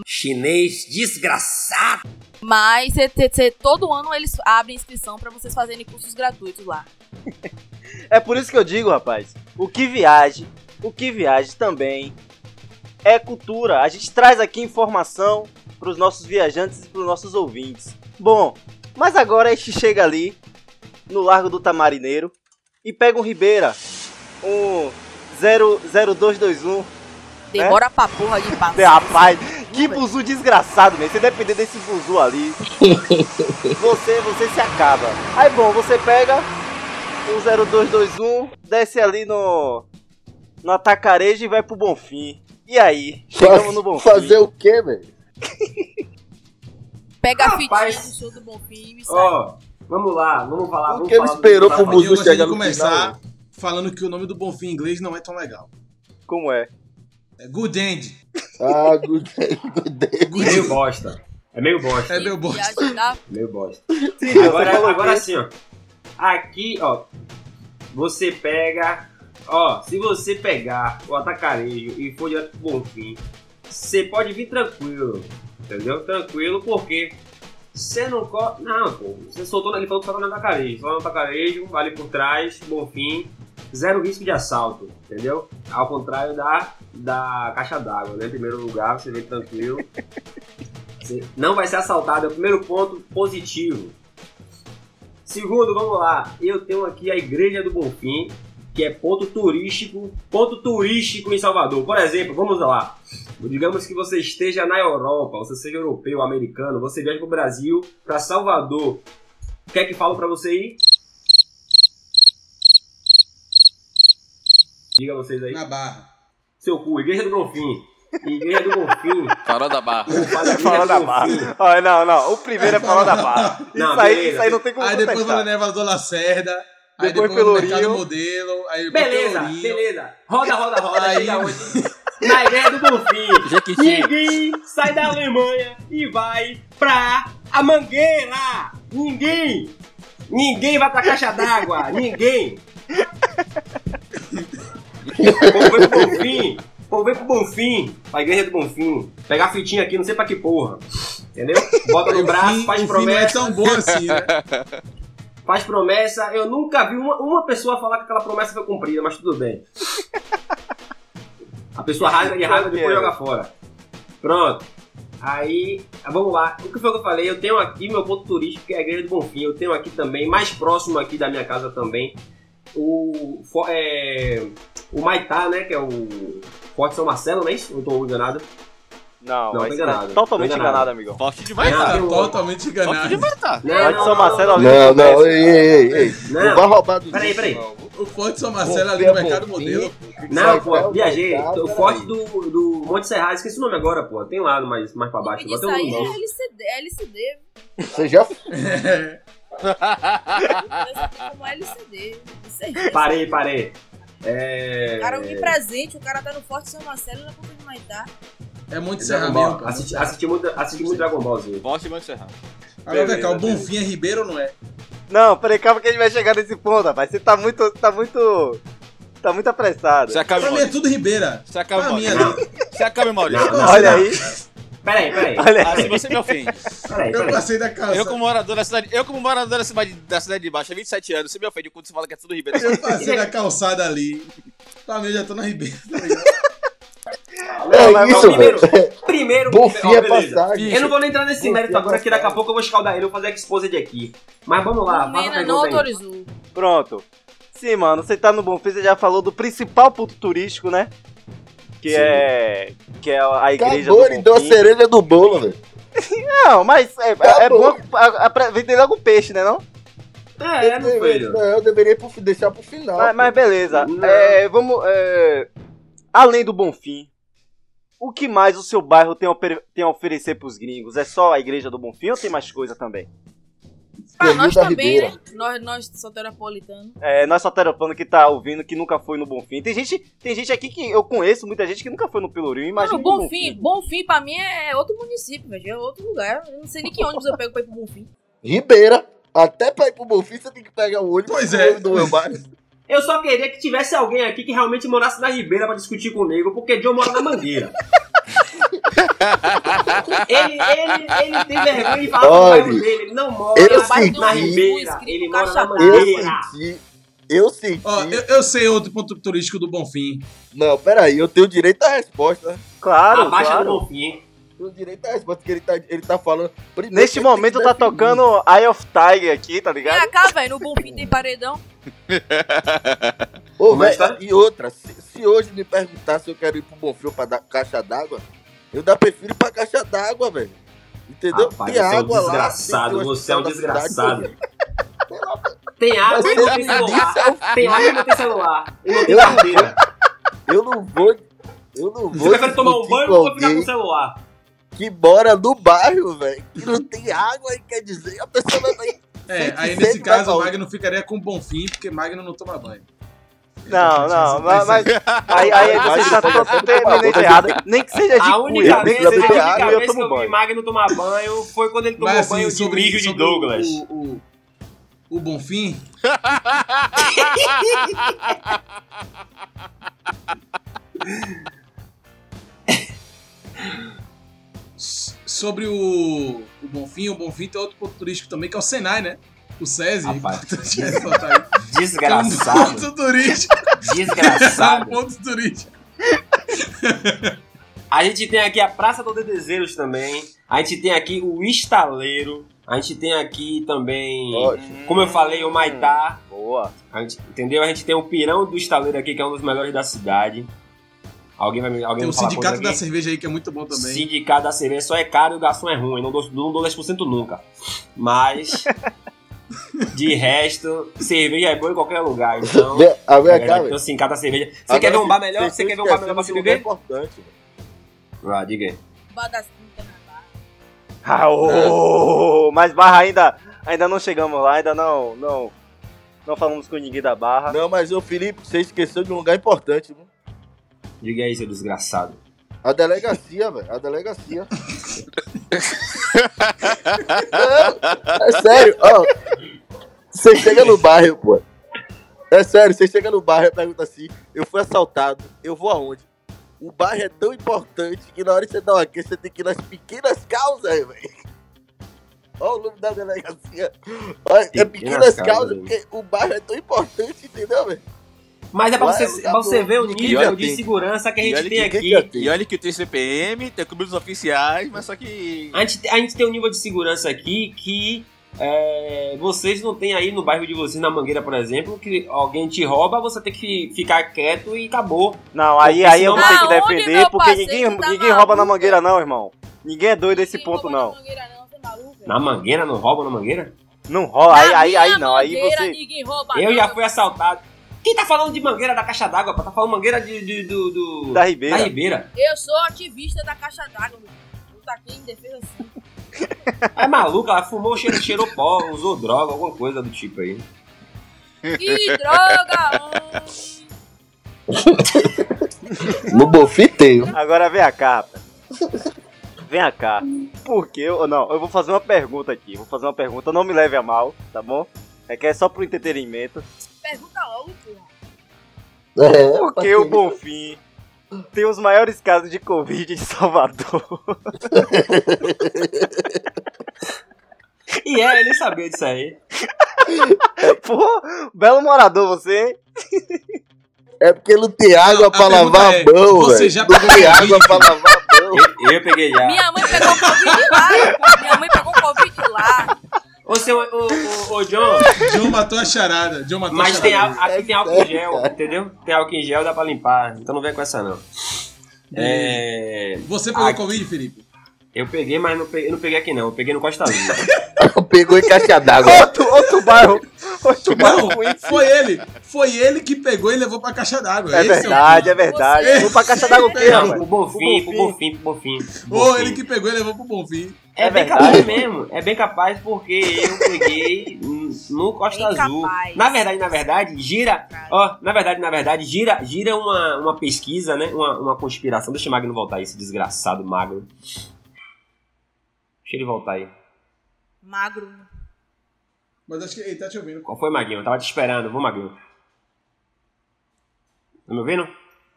Chinês desgraçado. Mas cê, cê- todo ano eles abrem inscrição pra vocês fazerem cursos gratuitos lá. É por isso que eu digo, rapaz, o que viaje, o que viaje também é cultura. A gente traz aqui informação pros nossos viajantes e pros nossos ouvintes. Bom, mas agora a gente chega ali no Largo do Tamarineiro e pega um Ribeira, um 0, 0221. Demora pra porra de passo. É, rapaz, que buzu desgraçado, mesmo. Se depender desse buzu ali, você, você se acaba. Aí, bom, você pega o 0221, desce ali no, no Atacarejo e vai pro Bonfim. E aí? Chegamos no Bonfim. Fazer o quê, velho? Pega a Rapaz. fitinha do show do Bonfim e sai. Ó, vamos lá, vamos falar. Por vamos que ele esperou pro Buzu chegar de no começar final? falando que o nome do Bonfim em inglês não é tão legal. Como é? É Good End. Ah, good day, good day. Meio bosta. É meio bosta. É meu bosta. Da Meio bosta. Sim, Agora, agora sim, ó. Aqui, ó. Você pega. Ó, se você pegar o atacarejo e for direto pro Bonfim, você pode vir tranquilo. Entendeu? Tranquilo, porque você não corre. Não, pô. Você soltou ali falou que só no atacarejo. Só no atacarejo, ali por trás, Bonfim. Zero risco de assalto, entendeu? Ao contrário da, da caixa d'água, né? Em primeiro lugar, você vem tranquilo. Você não vai ser assaltado, é o primeiro ponto positivo. Segundo, vamos lá. Eu tenho aqui a Igreja do Bonfim, que é ponto turístico, ponto turístico em Salvador. Por exemplo, vamos lá. Digamos que você esteja na Europa, você seja europeu, americano, você viaja para o Brasil, para Salvador. O que é que falam para você ir? Diga vocês aí. Na barra. Seu cu, Igreja do Bonfim. Igreja do Bonfim. Farol da barra. Falo do da barra. Ó, não, não. O primeiro é falar da barra. Isso, Não, aí, beleza. isso aí não tem como Aí depois vai elevador Lacerda. Aí Depois depois, no Pelourinho. mercado modelo. Aí depois Beleza, Pelourinho. beleza. Roda, roda, roda. Aí-? Na Igreja do Bonfim. Jequiti. Ninguém sai da Alemanha e vai pra a Mangueira. Ninguém. Ninguém vai pra caixa d'água. Ninguém. O povo vem pro Bonfim. O povo vem pro Bonfim. Pra Igreja do Bonfim. Pegar a fitinha aqui, não sei pra que porra. Entendeu? Bota no braço, faz é promessa. tão bom assim, né? Faz promessa. Eu nunca vi uma, uma pessoa falar que aquela promessa foi cumprida, mas tudo bem. A pessoa rasga e rasga e depois joga fora. Pronto. Aí, vamos lá. O que foi que eu falei? Eu tenho aqui meu ponto turístico, que é a Igreja do Bonfim. Eu tenho aqui também, mais próximo aqui da minha casa também, o, é, o Maitá, né? Que é o Forte São Marcelo, não é isso? Não tô enganado. Não, Não, tô tá enganado. totalmente Tô enganado. enganado, amigão. Forte Não, tá? tem um- Totalmente Forte enganado. demais, tá? Não, Forte não, São não, Marcelo não, ali Não, não, ei, ei, ei. Não. Não vai roubar do Peraí, peraí. O Forte São Marcelo ali no mercado modelo. Não, pô, viajei. O forte do, do Monte Serrado, esqueci o nome agora, pô. Tem lá mais, mais pra baixo. Isso aí é LCD, é LCD. Você já Essa como LCD. Parei, parei. É. O cara me presente, o cara tá no Forte São Marcelo na ponta de Maitá. É muito Dragon Serra mesmo. Assisti, assisti muito, assisti muito Dragon Ballzinho. Forte e Monte Serrano. Agora vem cá, o Beleza, Bonfim é Ribeiro ou não é? Não, peraí, calma que a gente vai chegar nesse ponto, rapaz. Você tá muito. tá muito. tá muito apressado. Você acaba, Pra mim é tudo Ribeira. Você acaba, Pra mim é Maurício. Você acaba, Maurício. Não, Olha aí, Peraí, peraí. olha Ah, aí. você me ofende. Peraí, Eu peraí. passei da calça. Eu como morador da cidade, eu como morador da cidade, da cidade de baixo, há 27 anos, você me ofende quando você fala que é tudo Ribeiro. Eu passei da calçada ali. Pra mim eu já tô na Ribeira, ligado? É isso, primeiro, velho. primeiro. Bonfim ó, é beleza. passagem. Eu não vou nem entrar nesse Bonfim mérito é agora, que daqui a pouco eu vou escaldar ele e vou fazer exposed aqui. Mas vamos lá, a Mena não autorizou. Pronto. Sim, mano, você tá no Bonfim, você já falou do principal ponto turístico, né? Que Sim. é. Que é a igreja Acabou, do ele deu a cereja do bolo, velho. Não, mas é, é Acabou. bom a- a- vender logo o peixe, né não? É, meu filho. Não, eu deveria deixar pro final. Mas, mas beleza. Não. É, vamos. é, além do Bonfim, o que mais o seu bairro tem a, tem a oferecer pros gringos? É só a igreja do Bonfim ou tem mais coisa também? Ah, nós também, Ribeira. né? Nós, nós soteropolitanos. É, nós soteropano que tá ouvindo que nunca foi no Bonfim. Tem gente, tem gente aqui que eu conheço, muita gente que nunca foi no Pelourinho. Imagina. Mano, no Bonfim, Bonfim pra mim é outro município, velho. É outro lugar. Eu não sei nem que ônibus eu pego pra ir pro Bonfim. Ribeira. Até pra ir pro Bonfim você tem que pegar o olho Pois é. do meu bairro. Eu só queria que tivesse alguém aqui que realmente morasse na Ribeira pra discutir comigo, porque John mora na Mangueira. ele, ele, ele tem vergonha de falar Olha, com o bairro dele, ele não mora eu na senti- Ribeira, ele mora na Caixa Eu Mangueira. senti. Eu senti. Ó, eu, eu sei outro ponto turístico do Bonfim. Não, peraí, eu tenho direito à resposta. Claro, Abaixa claro. do Bonfim. Tenho direito à resposta que ele tá, ele tá falando. Primeiro Neste momento que tá definir. tocando Eye of Tiger aqui, tá Vem ligado? cá, velho. No Bonfim tem paredão. Ô, é velho, tá? e outra, se, se hoje me perguntar se eu quero ir pro Bonfim ou pra dar caixa d'água, eu ainda prefiro ir pra caixa d'água, velho. Entendeu? Rapaz, tem você é um água lá. desgraçado, você é um desgraçado. cidade. Tem água Mas e não tem isso celular. é Tem água e não tem celular. E não Eu- carteira. Eu não vou. Eu não Você vou. prefere tomar um banho ou ficar com o celular? que mora no bairro, velho, que não tem água e quer dizer, a pessoa vai É, aí nesse caso o. Magno ficaria com Bonfim, porque Magno não toma banho. Não, não, mas, mas aí, aí você está totalmente errado. Nem que seja de A única vez, a única vez que eu vi banho. Magno tomar banho foi quando ele tomou Mas banho assim, de sobre, de sobre Douglas. o, o, o Bonfim. Sobre o, o Bonfim, o Bonfim tem outro ponto turístico também, que é o Senai, né? O SESI, ressaltar aí. É um Desgraçado. ponto turístico. É um Desgraçado. ponto turístico. A gente tem aqui a Praça do Dedezeiros também. A gente tem aqui o Estaleiro. A gente tem aqui também, Ótimo. como eu falei, o Maitá. Boa. A gente, entendeu? A gente tem o Pirão do Estaleiro aqui, que é um dos melhores da cidade. Alguém vai me alguém Tem falar Sindicato da? Cerveja aí, que é muito bom também. Sindicato da cerveja só é caro e o garçom é ruim. Não dou, não dou 10% nunca. Mas, de resto, cerveja é boa em qualquer lugar. Então, Vem, ah, vem é, cá, tem velho. o sindicato da cerveja. Você Agora, quer ver um bar melhor? Você quer ver um bar melhor pra se um lugar viver? importante. Ah, diga aí. Bar das barra. Ah, ô, mas Barra ainda, ainda não chegamos lá, ainda não, não, não falamos com ninguém da Barra. Não, mas o Felipe, você esqueceu de um lugar importante, viu? Diga aí, seu desgraçado. A delegacia, velho. A delegacia. Não, é sério, ó. Você chega no bairro, pô. É sério, você chega no bairro e pergunta assim: eu fui assaltado, eu vou aonde? O bairro é tão importante que na hora que você dá uma queixa, você tem que ir nas pequenas causas, velho. Olha o nome da delegacia. Olha, é Pequenas pequenas Causas, causas, porque o bairro é tão importante, entendeu, velho? Mas é pra você, é pra você ver o nível de segurança que a gente tem que- aqui. que atende. E olha que tem CPM, tem comidas oficiais, mas só que. A gente, a gente tem um nível de segurança aqui que é, vocês não têm aí no bairro de vocês, na Mangueira, por exemplo, que alguém te rouba, você tem que ficar quieto e acabou. Não, aí, aí eu vou ter que defender, porque ninguém, tá ninguém rouba na mangueira não, irmão. Ninguém é doido nesse Ninguém ponto, rouba não. Na mangueira, não, é. Na Mangueira não rouba na Mangueira? Não rola, aí, Na aí, aí não, aí você... Ninguém rouba, Eu não, já fui assaltado. Quem tá falando de Mangueira da Caixa d'Água? pô? Tá falando Mangueira de, de- do, do- Da Ribeira. Da Ribeira. Eu sou ativista da caixa d'água, meu. Eu tá aqui em defesa assim. É maluca, ela fumou, cheirou, cheirou pó, usou droga, alguma coisa do tipo aí. Que droga! hum. No bofiteio. Agora vem cá, rapaz. Vem cá. Por que eu... Não, eu vou fazer uma pergunta aqui. Vou fazer uma pergunta, não me leve a mal, tá bom? É que é só pro entretenimento. Pergunta logo, porra. É, Por que o Bonfim tem os maiores casos de Covid em Salvador? E é, ele sabia disso aí. Pô, belo morador você, hein? É porque não tem água A pra lavar é, a mão, você velho. já Não pegou tem Covid? água pra lavar a mão. Eu, eu peguei já. Minha mãe pegou Covid lá. Minha mãe pegou Covid lá. Ô, seu, ô, ô, ô, John, John matou a charada. John matou mas a tem, charada. al- aqui tem álcool em gel, entendeu? Tem álcool em gel, dá pra limpar. Então não vem com essa, não. É, Você pegou Aqui. Covid, Felipe? eu peguei, mas não peguei, não peguei aqui, não. Eu peguei no Costa Azul. Pegou em caixa d'água. Outro, outro bairro. Bairro Não, foi ele. Foi ele que pegou e levou pra caixa d'água. É Esse o verdade, é verdade. Você- Vou pra caixa d'água o quê, Não, rapaz? pro Bonfim, pro Bonfim. Pro Bonfim. Ou ele que pegou e levou pro Bonfim. É, É bem verdade. capaz mesmo. É bem capaz porque eu peguei no Costa Bem Azul. capaz. Na verdade, na verdade, gira. Ó, na verdade, na verdade, gira, gira uma, uma pesquisa, né? Uma, uma conspiração. Deixa o Magno voltar aí, esse desgraçado Magno. Deixa ele voltar aí. Magro. Mas acho que ele tá te ouvindo. Qual foi, Maguinho? Eu tava te esperando. Vou, Maguinho. Tá me ouvindo?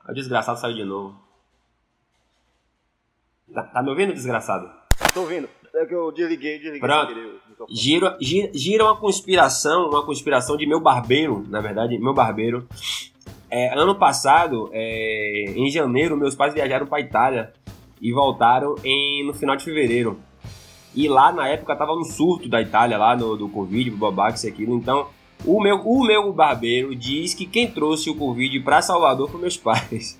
O desgraçado saiu de novo. Tá, tá me ouvindo, desgraçado? Tô ouvindo. É que eu desliguei, desliguei Pronto. Gira, gira, gira uma conspiração, uma conspiração de meu barbeiro, na verdade, meu barbeiro. É, ano passado, é, em janeiro, meus pais viajaram para Itália e voltaram em, no final de fevereiro. E lá na época tava no surto da Itália, lá no, do Covid, isso e aquilo. Então, o meu, o meu barbeiro diz que quem trouxe o Covid para Salvador foram meus pais.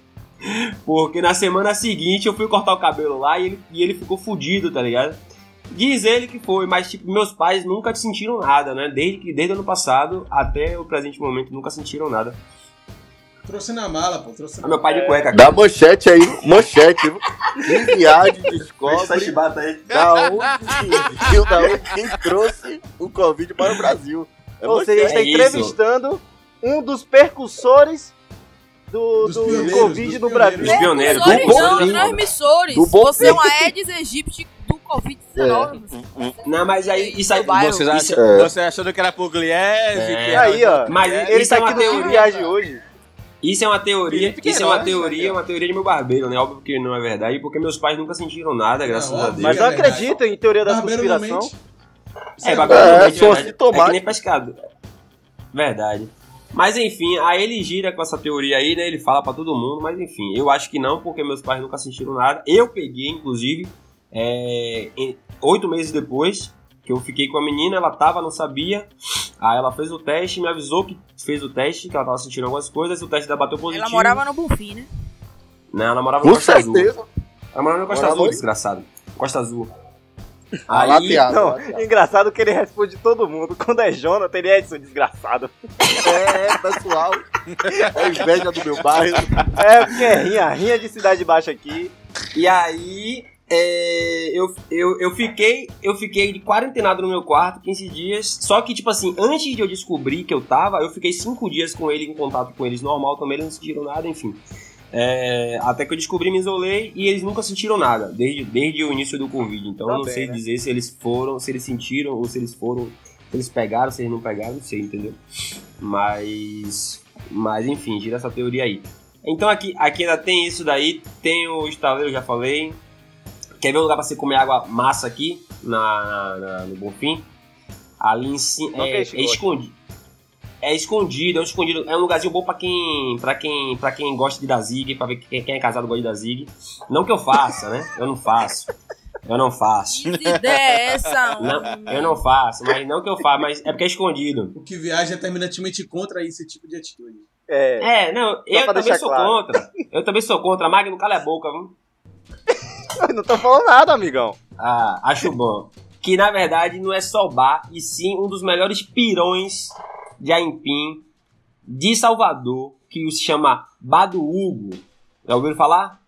Porque na semana seguinte eu fui cortar o cabelo lá e ele, e ele ficou fudido, tá ligado? Diz ele que foi, mas tipo, meus pais nunca sentiram nada, né? Desde desde ano passado até o presente momento nunca sentiram nada. Trouxe na mala, pô. Trouxe Ah, na meu pai de cueca. Dá manchete aí, manchete. Que viagem descobre chibata aí. da onde surgiu, da onde quem trouxe o Covid para o Brasil. É Ou seja, a gente manchete. tá É entrevistando um dos percussores do, Dos do Covid dos no. Brasil. Dos pioneiros, do não, transmissores. Do. Você é uma Aedes aegypti do Covid-19. Não, mas aí isso aí. Bairro. Vocês isso- acham, É. você achando que era Pugliese? É. que era- Aí, ó. Mas Ele isso tá é aqui no teoria. viagem hoje. Isso é uma teoria, isso é uma teoria, uma teoria de meu barbeiro, né? Óbvio que não é verdade, porque meus pais nunca sentiram nada, graças Não, a. Deus. Mas é eu acredito em teoria da Barbeiro conspiração. É, é bagulho É, só se tomar. É que nem pescado. Verdade. Mas enfim, aí ele gira com essa teoria aí, né? Ele fala pra todo mundo, mas enfim, eu acho que não, porque meus pais nunca sentiram nada. Eu peguei, inclusive, é, em- oito meses depois, que eu fiquei com a menina, ela tava, não sabia. Aí ela fez o teste, me avisou que fez o teste, que ela tava sentindo algumas coisas, o teste dela bateu positivo. Ela morava no Bonfim, né? Não, ela morava no Com Costa Azul. certeza. Ela morava no Costa Morava Azul, onde? desgraçado. Costa Azul. Ah, Aí, lateado, Não, lateado. engraçado que ele responde todo mundo. Quando é Jonathan, ele é isso, desgraçado. É, pessoal. É inveja do meu bairro. É, porque é rinha, rinha de cidade baixa aqui. E aí, é, eu, eu, eu fiquei eu fiquei de quarentenado no meu quarto, 15 dias. Só que, tipo assim, antes de eu descobrir que eu tava, eu fiquei 5 dias com ele, em contato com eles normal também, eles não sentiram nada, enfim. É, até que eu descobri, me isolei e eles nunca sentiram nada, desde, desde o início do Covid. Então Tá eu não bem, sei né? dizer se eles foram, se eles sentiram ou se eles foram, se eles pegaram, se eles não pegaram, não sei, entendeu? Mas. Mas enfim, gira essa teoria aí. Então aqui, aqui ainda tem isso daí, tem o estaleiro, já falei. Quer ver um lugar pra você comer água massa aqui na, na- na- no Bonfim? Ali em cima. É, é escondido. É escondido, é um escondido. É um lugarzinho bom pra quem, pra quem, pra quem gosta de dar zig, pra ver quem, quem é casado gosta de dar zig. Não que eu faça, né? Eu não faço. Eu não faço. Que ideia é essa, Não, eu não faço, mas não que eu faço, mas é porque é escondido. O que viaja é terminantemente contra esse tipo de atitude. É. É, não, eu também sou claro. contra. Eu também sou contra. Magno, cala a boca, viu? Eu não tô falando nada, amigão. Ah, acho bom. Que na verdade não é só bar, e sim um dos melhores pirões de Aimpim, de Salvador, que se chama Bar do Hugo. Já ouviram falar?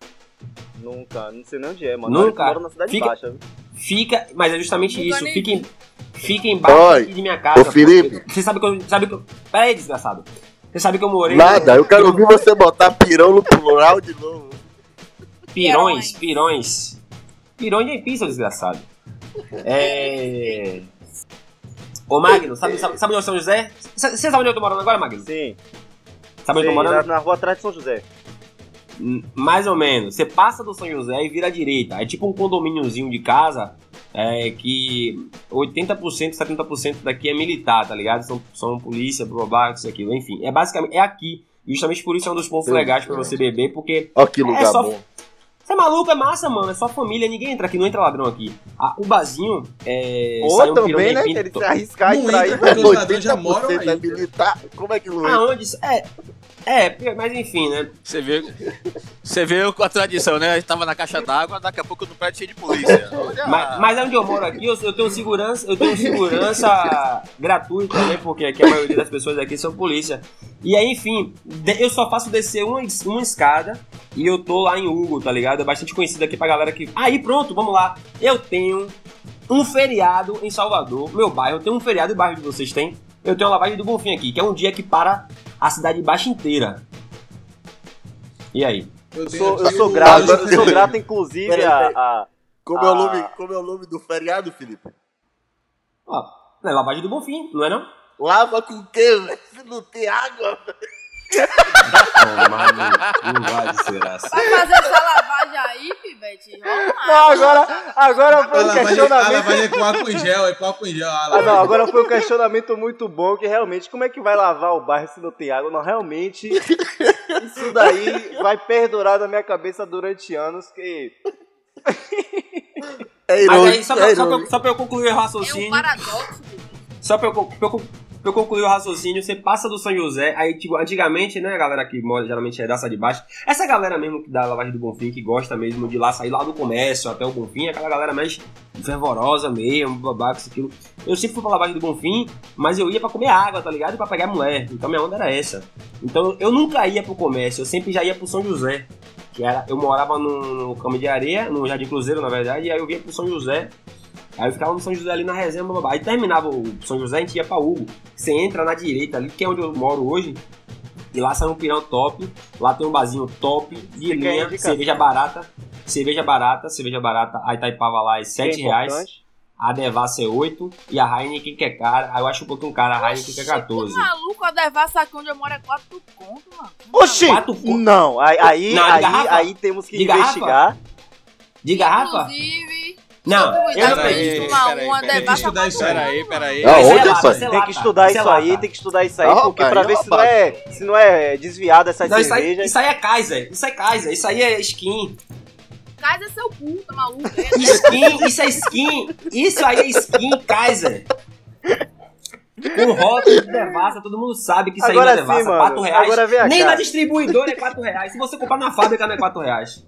Nunca, não sei nem onde é, mano. Nunca. Eu moro na cidade Fica- baixa. viu? Fica, mas é justamente Nunca isso. nem Fica em, fica embaixo Oi, aqui de minha casa. ô, Felipe. pô. Você sabe que eu. Sabe que eu, pera aí, desgraçado. Você sabe que eu morei. Nada, eu quero ouvir você botar pirão no plural de novo. Pirões, pirões. Pirões de Aimpim, seu desgraçado. É. Ô Magno, sabe, sabe, sabe onde é o São José? Você sabe onde eu tô morando agora, Magno? Sim. Sabe onde eu tô morando? na, rua atrás de São José. Hum, Mais ou menos. Você passa do São José e vira à direita. É tipo um condomíniozinho de casa é, que 80%, 70% daqui é militar, tá ligado? São, são polícia, blá, isso, aquilo. Enfim, é basicamente é aqui. Justamente por isso é um dos pontos Deus legais pra Deus. você beber, porque Ó que lugar É só- bom. Você é maluco, é massa, mano. É só família, ninguém entra aqui, não entra ladrão aqui. Ah, o barzinho é. Ou saiu também, né? Ele se arriscar e Não trair. os ladrões já moram 80% é aí. militar. Como é que não entra? Aonde? isso- É. É, mas enfim, né? Você viu, você com a tradição, né? Eu tava na caixa d'água, daqui a pouco no prédio cheio de polícia. Mas, mas é onde eu moro aqui, eu, eu tenho segurança, eu tenho segurança gratuita, né? Porque aqui a maioria das pessoas aqui são polícia. E aí, enfim, eu só faço descer uma, uma escada e eu tô lá em Hugo, tá ligado? É bastante conhecido aqui pra galera que. Aí pronto, vamos lá. Eu tenho um feriado em Salvador, meu bairro. Eu tenho um feriado e o bairro de vocês tem. Eu tenho a lavagem do Bonfim aqui, que é um dia que para a cidade baixa inteira. E aí? Eu sou, eu sou grato, eu sou grato, inclusive, Peraí, a, peraí. a- Como, é o Ah. nome, como é o nome do feriado, Felipe? Ó, não é lavagem do Bonfim, não é não? Lava com o quê, não tem água. Tomar no- não vai desgraça. Vai fazer essa lavagem aí, Pivete? Não, agora, agora foi um questionamento. lavagem é com álcool em gel, é com álcool em gel. Ah, não, agora foi um questionamento muito bom que realmente, como é que vai lavar o bairro se não tem água? Não, realmente, isso daí vai perdurar na minha cabeça durante anos que... É Mas irônico, aí, só é pra, só, pra, só pra eu concluir o É um raciocínio, paradoxo. só pra eu, pra, eu, pra eu concluir o raciocínio, você passa do São José, aí, tipo, antigamente, né, a galera que mora geralmente é da cidade de baixo, essa galera mesmo que da lavagem do Bonfim, que gosta mesmo de lá, sair lá do comércio até o Bonfim, aquela galera mais fervorosa mesmo, babaca, isso, aquilo. Eu sempre fui pra lavagem do Bonfim, mas eu ia pra comer água, tá ligado? E pra pegar mulher, então minha onda era essa. Então eu nunca ia pro comércio, eu sempre já ia pro São José. Que era, eu morava no, no Cama de Areia, no Jardim Cruzeiro, na verdade, e aí eu ia pro São José, Aí eu ficava no São José ali na resenha, blá, blá, blá. aí terminava o São José, a gente ia pra Hugo. Você entra na direita ali, que é onde eu moro hoje. E lá sai um pirão top. Lá tem um barzinho top de linha, indicação. cerveja barata. Cerveja barata, cerveja barata. A Itaipava lá é 7 Bem reais. A Devassa é 8. E a Heineken que é cara. Aí eu acho um pouquinho cara a Heineken que é 14. Que maluco, a Devassa aqui onde eu moro é 4 conto, mano. Oxi! Quatro conto. Não, aí, aí, Não, de aí, garrafa? aí temos que De garrafa? investigar. De garrafa? Inclusive, Não, eu não acredito. peraí. Devassa Estudar isso conto, Peraí, é é Tem que estudar isso é aí, tem que estudar isso aí, porque pra aí, ver se não, é, se não é desviado essas Não, isso aí, cervejas. isso aí é Kaiser. Isso é Kaiser. Isso aí é skin. Casa é seu cu, tá maluco? Skin, isso é skin. Isso aí é skin Kaiser. Com rótulo de devassa, todo mundo sabe que isso aí não Agora é devassa. sim, mano. 4 reais. Agora vem Nem cá. na distribuidora é 4 reais. Se você comprar na fábrica, não é 4 reais.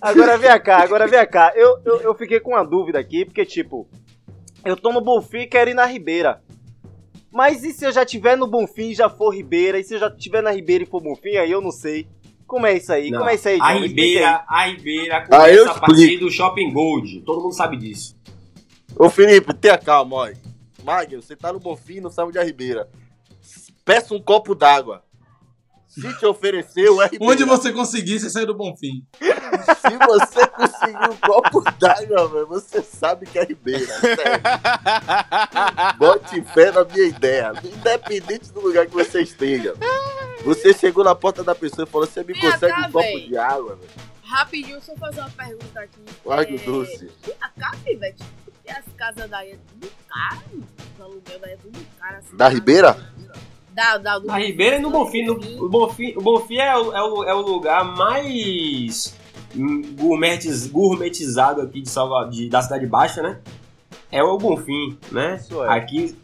Agora vem cá, agora vem cá. Eu, eu, eu fiquei com uma dúvida aqui, porque, tipo, eu tô no Bonfim e quero ir na Ribeira. Mas e se eu já tiver no Bonfim e já for Ribeira? E se eu já tiver na Ribeira e for Bonfim, aí eu não sei. Como é isso aí? Não. Como é isso aí, A. Ribeira, a Ribeira Ah, eu começa a partir do Shopping Gold. Todo mundo sabe disso. Ô Felipe, tenha calma, ó. Magno, você tá no Bonfim e não sabe onde é a Ribeira. Peça um copo d'água. Se te ofereceu, é Ribeira. Onde você conseguir, você sai do Bonfim. Se você conseguir um copo d'água, velho, você sabe que é Ribeira. Sério. Bote fé na minha ideia. Independente do lugar que você esteja. Você chegou na porta da pessoa e falou: Você me Vem consegue cá, um copo véi. de água, velho? Rapidinho, deixa eu fazer uma pergunta aqui. Larga o É, doce. A casa, velho, as casas daí é tudo caro. Os aluguel daí é tudo caro. Assim, Da Ribeira? Da, da, do Na Ribeira e no Bonfim. No, o Bonfim, o Bonfim é, o, é, o, é o lugar mais gourmetiz, gourmetizado aqui de Salva, de, da Cidade Baixa, né? É o Bonfim, né? Isso é. Aqui,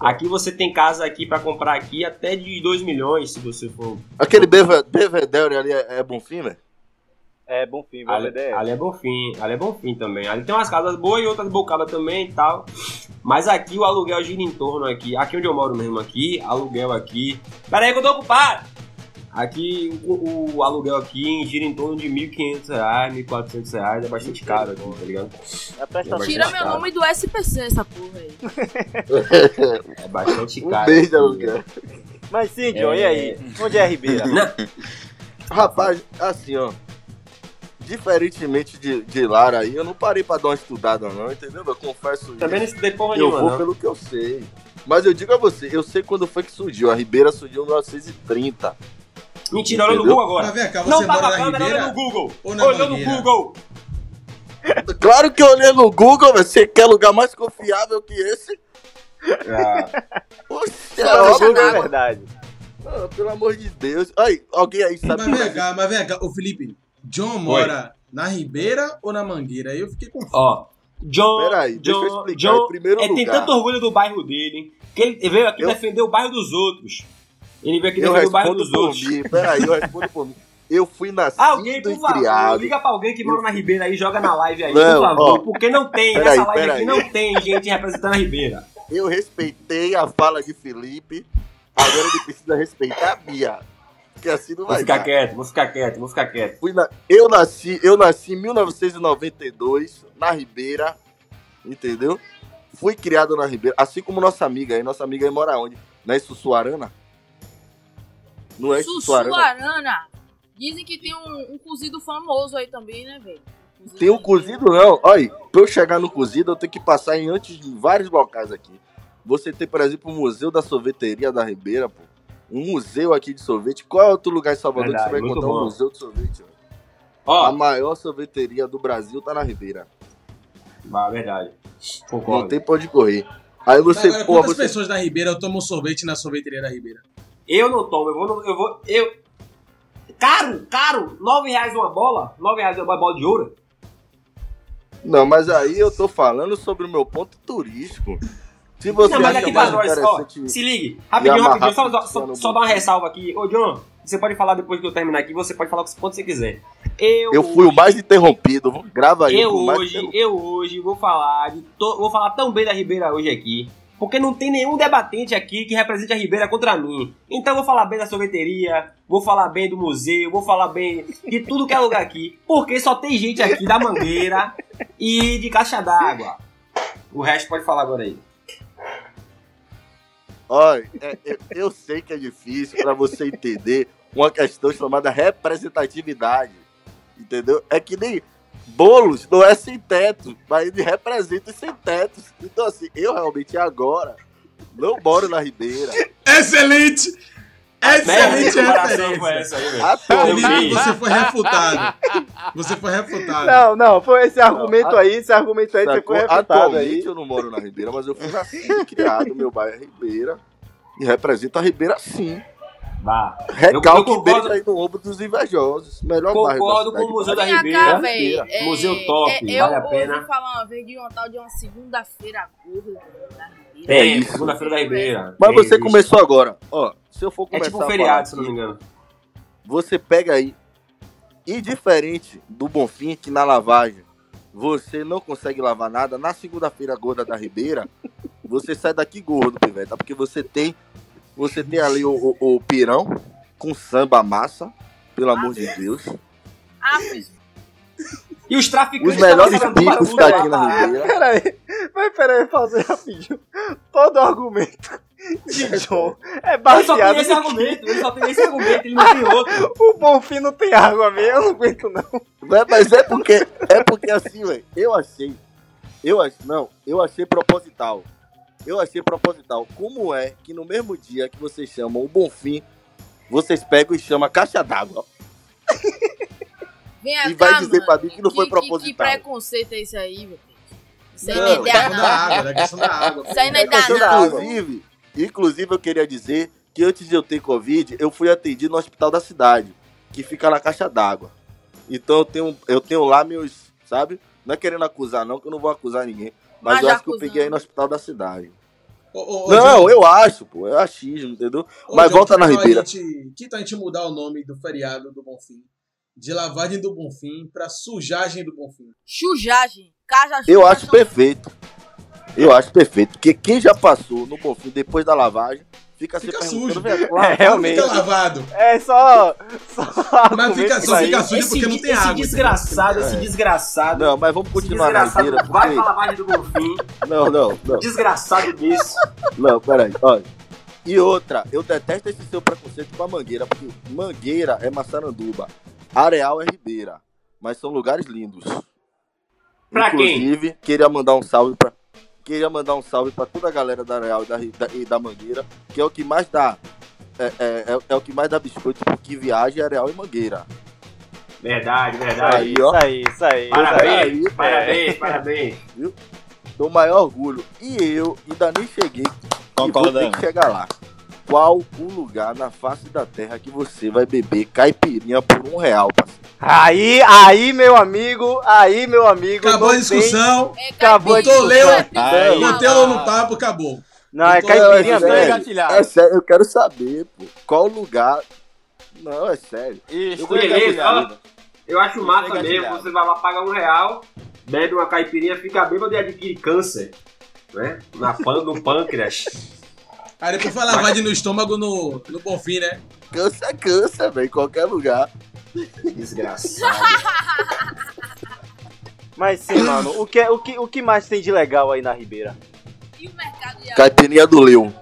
aqui você tem casa aqui pra comprar aqui até de 2 milhões, se você for. Aquele Beve- Belvedere ali é, é Bonfim, velho? É Bonfim, Ali, Belvedere. ali é Bonfim, ali é Bonfim também. Ali tem umas casas boas e outras bocadas também e tal. Mas aqui o aluguel gira em torno aqui. Aqui onde eu moro mesmo aqui, aluguel aqui. Pera aí que eu tô ocupado! Aqui o, o aluguel aqui gira em torno de R$ 1.500, 1.400 reais. É bastante caro aqui, tá ligado? É prestação. Tira meu nome do SPC, essa porra aí. É bastante Um caro. beijo, aqui. aluguel. Mas sim, John, É. e aí? Onde é a Ribeira? Rapaz, assim, ó. Diferentemente de, de Lara aí, eu não parei pra dar uma estudada, não, entendeu? Eu confesso Também não isso. estudei porra Eu nenhuma, vou não. pelo que eu sei. Mas eu digo a você, eu sei quando foi que surgiu. A Ribeira surgiu em 1930. Mentira, olha no? Google agora. cá, Não tá na câmera, olha Ribeira no Google. Olhou no? Google. Claro que eu olhei no Google, velho. Você quer lugar mais confiável que esse? É Fala óbvio, Google é velho. verdade. Ah, pelo amor de Deus. Aí, alguém aí sabe Mas vem cá, mas vem cá. Ô Felipe, John mora na Ribeira ou na Mangueira? Aí eu fiquei confuso. Ó, John. Peraí, deixa eu John, explicar. John em primeiro é, tem lugar, tanto orgulho do bairro dele que ele veio aqui Eu- defender o bairro dos outros. Ele veio aqui eu defender o bairro dos outros. mim. Peraí, eu respondo por mim. Eu fui nascido Alguém, por e favor, criado. liga pra alguém que mora na Ribeira aí, joga na live aí, Não, por favor. ó. porque não tem, nessa live peraí. aqui não tem gente representando a Ribeira. Eu respeitei a fala de Felipe. Agora ele precisa respeitar a minha. Porque assim não Vou vai ficar dar. quieto, vou ficar quieto, vou ficar quieto. Fui na- eu, nasci, eu nasci em 1992, na Ribeira, entendeu? Fui criado na Ribeira, assim como nossa amiga aí. Nossa amiga aí mora onde? Não é Sussuarana? Não é Sussuarana? Sussuarana. Dizem que tem um, um cozido famoso aí também, né, velho? Tem um cozido não. Olha, pra eu chegar no cozido, eu tenho que passar em antes de vários locais aqui. Você tem, por exemplo, o Museu da Sorveteria da Ribeira, pô. Um museu aqui de sorvete. Qual é outro lugar em Salvador Verdade, que você vai encontrar um bom. museu de sorvete? Ó, A maior sorveteria do Brasil tá na Ribeira. ah, verdade. Não Concordo. tem pra onde correr. Aí você, Agora, pô, quantas você. pessoas da Ribeira tomam sorvete na sorveteria da Ribeira? Eu não tomo, eu vou. no- Eu vou eu... Caro, caro! 9 reais uma bola? 9 reais uma bola de ouro? Não, mas aí eu tô falando sobre o meu ponto turístico. Se você Não, mas aqui nós, ó, se ligue, rapidinho, rapidinho, só, só, só dar uma ressalva aqui. Ô, John, você pode falar depois que eu terminar aqui, você pode falar o quanto você quiser. Eu, Eu fui o mais interrompido. Grava aí. eu hoje, eu hoje vou falar de to- vou falar tão bem da Ribeira hoje aqui, porque não tem nenhum debatente aqui que represente a Ribeira contra mim. Então eu vou falar bem da sorveteria, vou falar bem do museu, vou falar bem de tudo que é lugar aqui, porque só tem gente aqui da Mangueira e de Caixa d'Água. O resto pode falar agora aí. Olha, é- eu, eu sei que é difícil pra você entender uma questão chamada representatividade. Entendeu? É que nem bolos não é sem teto, mas ele representa os sem tetos. Então, assim, eu realmente agora não moro na Ribeira. Excelente! Excelente comparação foi referência. essa aí, velho. Atualmente, Felipe, você foi refutado. Você foi refutado. Não, não, foi esse argumento aí, esse argumento aí você foi refutado aí. eu não moro na Ribeira, mas eu fui nascido, criado, meu bairro é Ribeira. E represento a Ribeira sim. Vá. Recalque eu concordo. bem aí no ombro dos invejosos. Melhor bairro Concordo da com o Museu da Ribeira. cá. É, Museu top, é, vale a eu pena. ouvi falar uma vez de uma tal de uma segunda-feira gorda da Ribeira. É isso. segunda-feira da Ribeira. Mas É você isso. começou agora. Ó, se eu for É começar tipo um a feriado, falar se não me engano. Você pega aí. E diferente do Bonfim, que na lavagem você não consegue lavar nada, na segunda-feira gorda da Ribeira, você sai daqui gordo, piveta. Porque você tem. Você tem ali o, o- o pirão com samba massa, pelo amor de Deus. Ah, pois E os traficantes. Os melhores picos fazendo tá barulho aqui na. Ribeira. Peraí, mas peraí, fazer rapidinho. Todo argumento de John é Ele só tem baseado esse argumento, ele só tem esse argumento, ele não tem outro. o Bonfim não tem água mesmo, eu não aguento não. Mas, mas é porque. É porque assim, velho. Eu achei. Eu achei. Não, eu achei proposital. Eu achei proposital. Como é que no mesmo dia que vocês chamam o Bonfim, vocês pegam e chamam caixa d'água? Vem E cá, vai dizer mano. pra mim que não foi Que proposital. preconceito é isso aí, velho? Isso aí Não, não é Da ideia, questão não. da água. Isso aí não é É da não. água. Inclusive, inclusive, eu queria dizer que antes de eu ter Covid, eu fui atendido no hospital da cidade, que fica na caixa d'água. Então eu tenho, eu tenho lá meus, sabe? Não é querendo acusar, não, que eu não vou acusar ninguém. Mas, Mas eu acho que eu acusando. peguei aí no hospital da cidade. Ô, ô, ô, não, João, eu acho, pô. É achismo, entendeu? ô, mas João, volta que na Ribeira. gente- Que tal a gente mudar o nome do feriado do Bonfim? De lavagem do Bonfim pra sujagem do Bonfim. Chujagem. Casa Eu acho perfeito. Eu acho perfeito. Porque quem já passou no Bonfim depois da lavagem, fica, Fica se sujo. velho, É, realmente. Fica lavado. É só. só Mas fica, só fica sujo Esse, porque não tem esse água. desgraçado, esse É. desgraçado. Não, mas vamos esse continuar na desgraçado Ribeira. vai porque- pra lavagem do Bonfim. Não, não, não. Desgraçado desse. Não, peraí, olha. E outra, eu detesto esse seu preconceito com a Mangueira, porque Mangueira é Massaranduba, Areal é Ribeira, mas são lugares lindos. Pra quem? Inclusive, queria mandar um salve pra queria mandar um salve pra toda a galera da Areal e da, da- e da Mangueira, que é o que mais dá é, é, é- é o que mais dá biscoito porque viaja é Areal e Mangueira. Verdade, verdade. Aí, ó, Isso aí, isso aí. isso aí. Parabéns, aí, parabéns, parabéns. dou o maior orgulho. E eu ainda nem cheguei e vou ter Concordando. que chegar lá. Qual o lugar na face da terra que você vai beber caipirinha por um real, parceiro? Aí, aí, meu amigo, aí, meu amigo. Acabou a não discussão. É Acabou a Botou discussão. Ela no papo, acabou. Tem... Não, é caipirinha é sério. mesmo. engatilhado. É sério, eu quero saber, pô. Qual lugar. Não, é sério. Isso, Beleza. Eu acho massa Chega mesmo, você vai lá pagar um real, bebe uma caipirinha, fica bêbado e adquire câncer. Né? Na pan, no pâncreas. Aí depois foi lavagem no estômago no, no Bonfim, né? Cansa, cansa, velho. Em qualquer lugar. Desgraçado. Mas sim, mano, o que, o, que, o que mais tem de legal aí na Ribeira? E o mercado de Caipirinha do Leu.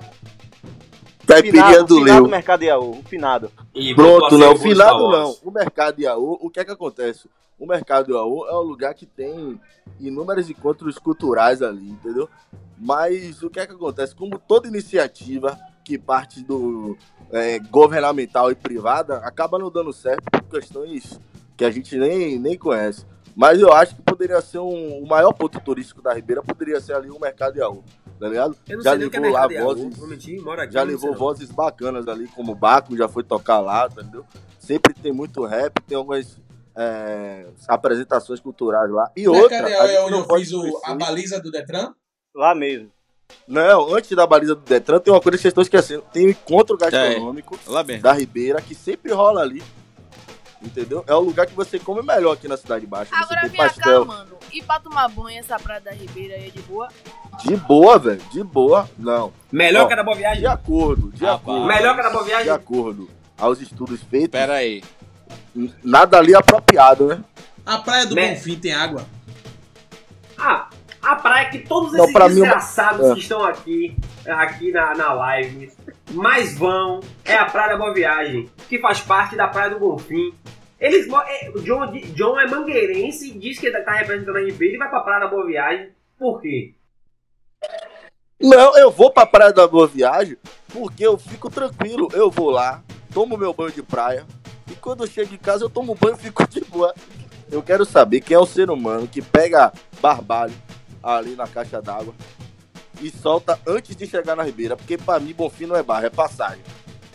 Caipirinha do Leu. Mercado Iaú, o finado. E Pronto, não. o Finado não. O mercado de Iaú, o que é que acontece? O mercado de Iaú é um lugar que tem inúmeros encontros culturais ali, entendeu? Mas o que é que acontece? Como toda iniciativa que parte do é, governamental e privada acaba não dando certo por questões que a gente nem, nem conhece. Mas eu acho que poderia ser um, o maior ponto turístico da Ribeira, poderia ser ali o mercado de Iaú, tá ligado? Eu não Já é levou lá de Iaú, vozes- mentir, aqui, Já levou não. vozes bacanas ali, como o Baco já foi tocar lá, entendeu? Sempre tem muito rap, tem algumas é, apresentações culturais lá. E outra. Mercado a é onde eu fiz o- a baliza do Detran. Lá mesmo. Não, antes da baliza do Detran, tem uma coisa que vocês estão esquecendo. Tem o encontro gastronômico Lá mesmo. da Ribeira, que sempre rola ali. Entendeu? É o lugar que você come melhor aqui na Cidade Baixa. Agora vem cá, mano. E pra tomar banho, essa praia da Ribeira aí é de boa? De boa, velho. De boa. Não. Melhor Ó, que a da Boa Viagem? De acordo, de Rapaz. acordo. Melhor que a da Boa De Viagem? acordo aos estudos feitos, Pera aí. nada ali é apropriado, né? A praia do Me- Bonfim tem água. Ah, a a praia que todos Não, esses mim, uma- desgraçados Ah. que estão aqui, aqui na, na live, mais vão é a Praia da Boa Viagem, que faz parte da Praia do Bonfim. Eles, é, o John, John é mangueirense e diz que tá representando a Ribeira e vai pra Praia da Boa Viagem. Por quê? Não, eu vou pra Praia da Boa Viagem porque eu fico tranquilo. Eu vou lá, tomo meu banho de praia e quando eu chego em casa eu tomo banho e fico de boa. Eu quero saber quem é o ser humano que pega barbalho ali na caixa d'água e solta antes de chegar na ribeira, porque pra mim Bonfim não é barra, é passagem.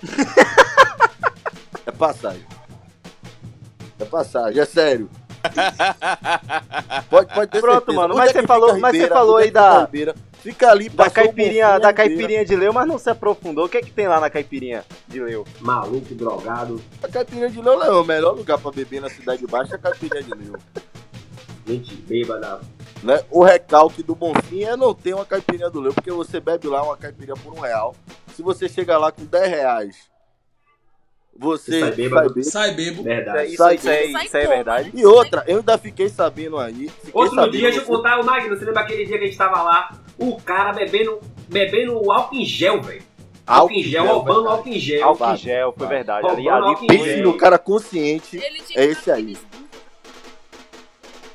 é passagem. É passagem, é sério. Pode, pode ter Pronto, certeza. mano, mas é você falou- fica a mas você Ribeira? falou é aí da- Ribeira? Fica ali, Da caipirinha, da Ribeira. caipirinha de Leu, mas não se aprofundou. O que é que tem lá na caipirinha de Leu? Maluco, drogado, A caipirinha de Leão é o melhor lugar pra beber na Cidade Baixa é a caipirinha de Leão. gente bêbada. Né? O recalque do Bonfim é não ter uma caipirinha do Leão, porque você bebe lá uma caipirinha por um real. Se você chega lá com 10 reais, você Sai bêbado. vai beber. Sai bebo. Verdade. Isso, Sai isso, é, Sai isso é verdade. E outra, eu ainda fiquei sabendo aí. Fiquei Outro sabendo dia, deixa eu contar, o Magno, você lembra aquele dia que a gente tava lá? O cara bebendo, bebendo álcool em gel, velho. Álcool em gel, roubando álcool em gel. Álcool em gel, foi verdade. Ali, ali Pense no cara consciente, Ele tinha É esse aí.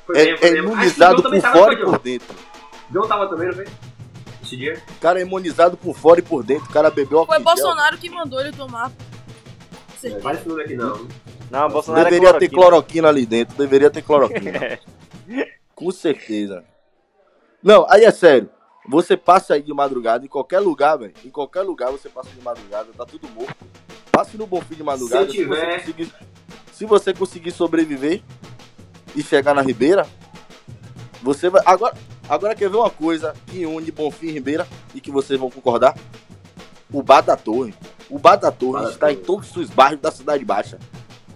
Foi é, mesmo, foi é mesmo. Imunizado por fora e por dentro. John tava também, não foi? Esse dia? O cara é imunizado por fora e por dentro. O cara bebeu Foi. Bolsonaro que mandou ele tomar. Com É, esse nome aqui não. Não, Bolsonaro Deveria é ter cloroquina. cloroquina ali dentro, deveria ter cloroquina. Com certeza. Não, aí é sério. Você passa aí de madrugada em qualquer lugar, velho. Em qualquer lugar você passa de madrugada, tá tudo morto. Passe no Bonfim de madrugada. Se você tiver- conseguir, se você conseguir sobreviver e chegar na Ribeira, você vai. Agora, agora quer ver uma coisa que une Bonfim e Ribeira e que vocês vão concordar? O Bar da Torre. O Bar da Torre Bar da está Torre. em todos os bairros da Cidade Baixa.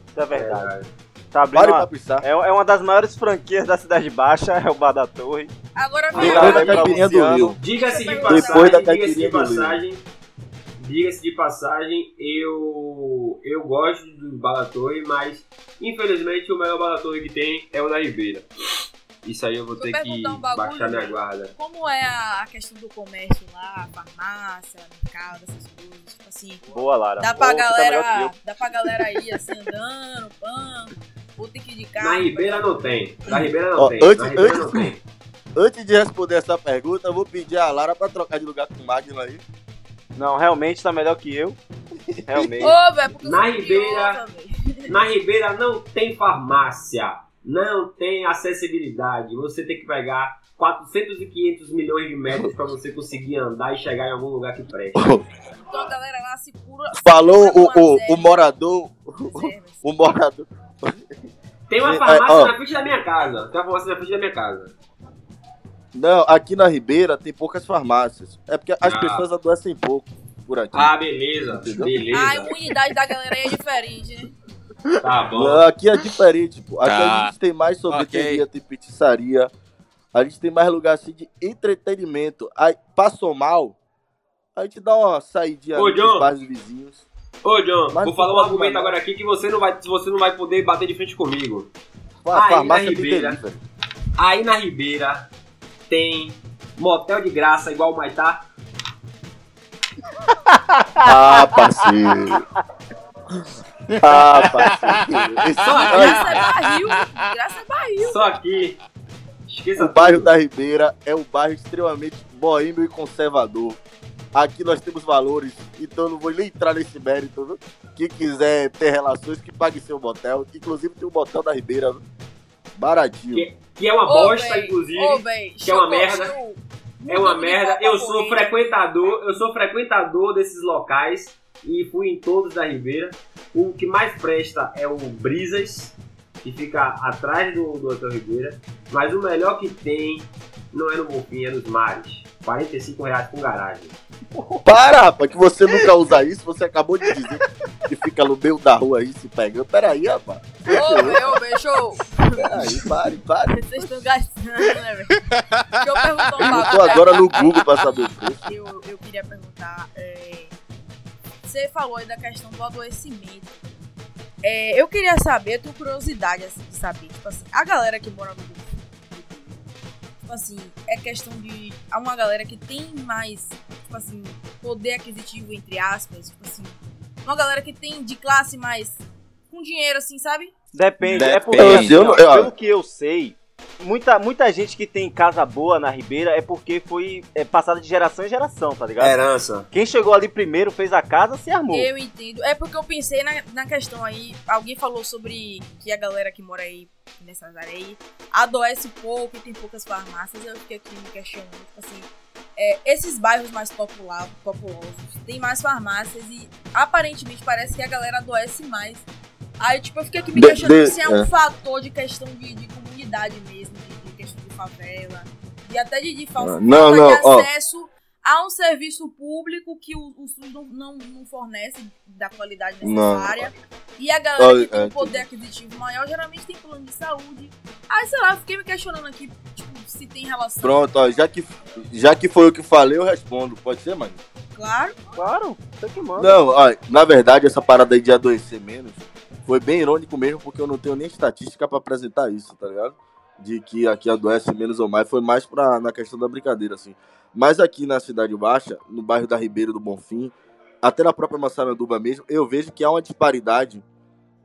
Isso é verdade. Tá abrindo uma-. É, é uma das maiores franquias da Cidade Baixa, é o Bar da Torre. Agora Depois da caipirinha do. Rio. Diga-se de Depois passagem, da diga-se de passagem, diga-se de passagem, eu eu gosto do Balatorre, mas infelizmente o melhor Balatorre que tem é o da Ribeira. Isso aí eu vou ter que um bagulho, baixar minha velho. guarda. Como é a a questão do comércio lá, farmácia, mercado, essas coisas, tipo assim. Boa, Lara. Dá pra você tá galera. eu. Dá pra galera ir assim andando, ou tem que ir de carro. Na Ribeira não tem. Na Ribeira não Ó, tem. antes- Na Ribeira antes- não tem. Antes de responder essa pergunta, eu vou pedir a Lara pra trocar de lugar com o Magno aí. Não, realmente tá melhor que eu. Realmente. Ô, porque eu Na Ribeira-. Na Ribeira não tem farmácia. Não tem acessibilidade. Você tem que pegar 400 e 500 milhões de metros pra você conseguir andar e chegar em algum lugar que preste. Então a galera lá se cura. se Falou o, o, o morador. reservas. O morador. Tem uma É, farmácia na frente da minha casa. Tem uma farmácia na frente da minha casa. Não, aqui na Ribeira tem poucas farmácias. É porque as Ah. pessoas adoecem pouco por aqui. Ah, beleza. Entendeu? Beleza. A imunidade da galera aí é diferente, né? Tá bom. Não, aqui é diferente, pô. Aqui Tá. a gente tem mais sorveteria, tem pizzaria. A gente tem mais lugar assim de entretenimento. Aí, passou mal, a gente dá uma saidinha Ô, nos bares vizinhos. Ô, John, Mas vou falar um argumento não. agora aqui que você não vai, você não vai poder bater de frente comigo. A Aí, farmácia na Ribeira. Aí na Ribeira tem motel de graça igual o Maitá. Ah, parceiro. Ah, parceiro. Só aqui. Graça é barril. Graça é barril. Só que. Esqueça O bairro da Ribeira é um bairro extremamente boêmio e conservador. Aqui nós temos valores, então eu não vou nem entrar nesse mérito. Viu? Quem quiser ter relações, que pague seu motel. Inclusive tem um motel da Ribeira, viu? baratinho. Que, que é uma Ô, bosta, véi, inclusive. Véi, que é uma merda. É uma merda. Eu sou frequentador, eu sou frequentador desses locais e fui em todos da Ribeira. O que mais presta é o Brisas, que fica atrás do, do Hotel Ribeira. Mas o melhor que tem não é no Bonfim, é nos mares. 45 reais com garagem. Para, rapaz, que você nunca usa isso. Você acabou de dizer que fica no meio da rua aí se pegando. Peraí, rapaz. Ô, véi, show. Peraí, pare, pare. Vocês estão gastando, né, velho? Deixa eu perguntar um Eu tô agora no Google pra saber o preço. Eu, eu queria perguntar. é, você falou aí da questão do adoecimento. É, eu queria saber, eu tenho curiosidade assim, de saber. Tipo assim, a galera que mora no Rio, tipo assim, é questão de. Há uma galera que tem mais, tipo assim, poder aquisitivo, entre aspas, tipo assim. Uma galera que tem de classe mais. com dinheiro, assim, sabe? Depende. É Depende. porque, assim, Eu eu- pelo que eu sei, muita, muita gente que tem casa boa na Ribeira é porque foi é, passada de geração em geração, tá ligado? Herança. Quem chegou ali primeiro, fez a casa, se armou. Eu entendo. É porque eu pensei na, na questão aí. Alguém falou sobre que a galera que mora aí nessas áreas aí adoece pouco e tem poucas farmácias. Eu fiquei aqui me questionando. Tipo assim, é, esses bairros mais popular, populosos tem mais farmácias e aparentemente parece que a galera adoece mais. Aí, tipo, eu fiquei aqui me De- questionando de- se é um é. fator de questão de, de comunidade mesmo, de, questão de favela, e até de, de falta, Não, não, de ó. acesso a um serviço público que o, o SUS não, não, não fornece da qualidade Não. necessária. E a galera que tem é, um poder aquisitivo maior geralmente tem plano de saúde. Aí, sei lá, fiquei me questionando aqui, tipo, se tem relação. Pronto, ó, já que, já que foi o que falei, eu respondo. Pode ser, mano? Claro. Claro, você que manda. Não, ó, na verdade, essa parada aí de adoecer menos foi bem irônico mesmo, porque eu não tenho nem estatística pra apresentar isso, tá ligado? De que aqui adoece menos ou mais, foi mais pra, na questão da brincadeira, assim. Mas aqui na Cidade Baixa, no bairro da Ribeiro do Bonfim, até na própria Massaranduba mesmo, eu vejo que há uma disparidade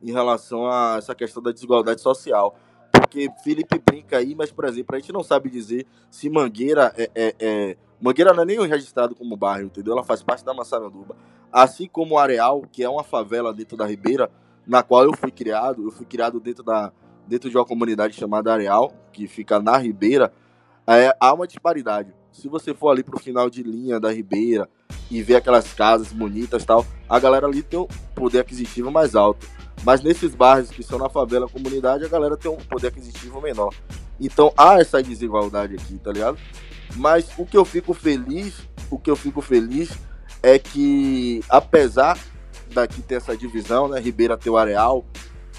em relação a essa questão da desigualdade social. Porque Felipe brinca aí, mas, por exemplo, a gente não sabe dizer se Mangueira é, é- é- Mangueira não é nem registrado como bairro, entendeu? Ela faz parte da Massaranduba. Assim como o Areal, que é uma favela dentro da Ribeira, na qual eu fui criado, eu fui criado dentro, da, dentro de uma comunidade chamada Areal, que fica na Ribeira, é, há uma disparidade. Se você for ali pro final de linha da Ribeira e ver aquelas casas bonitas tal, a galera ali tem um poder aquisitivo mais alto. Mas nesses bairros que são na favela comunidade, a galera tem um poder aquisitivo menor. Então há essa desigualdade aqui, tá ligado? Mas o que eu fico feliz, o que eu fico feliz é que apesar daqui ter essa divisão, né, Ribeira ter o Areal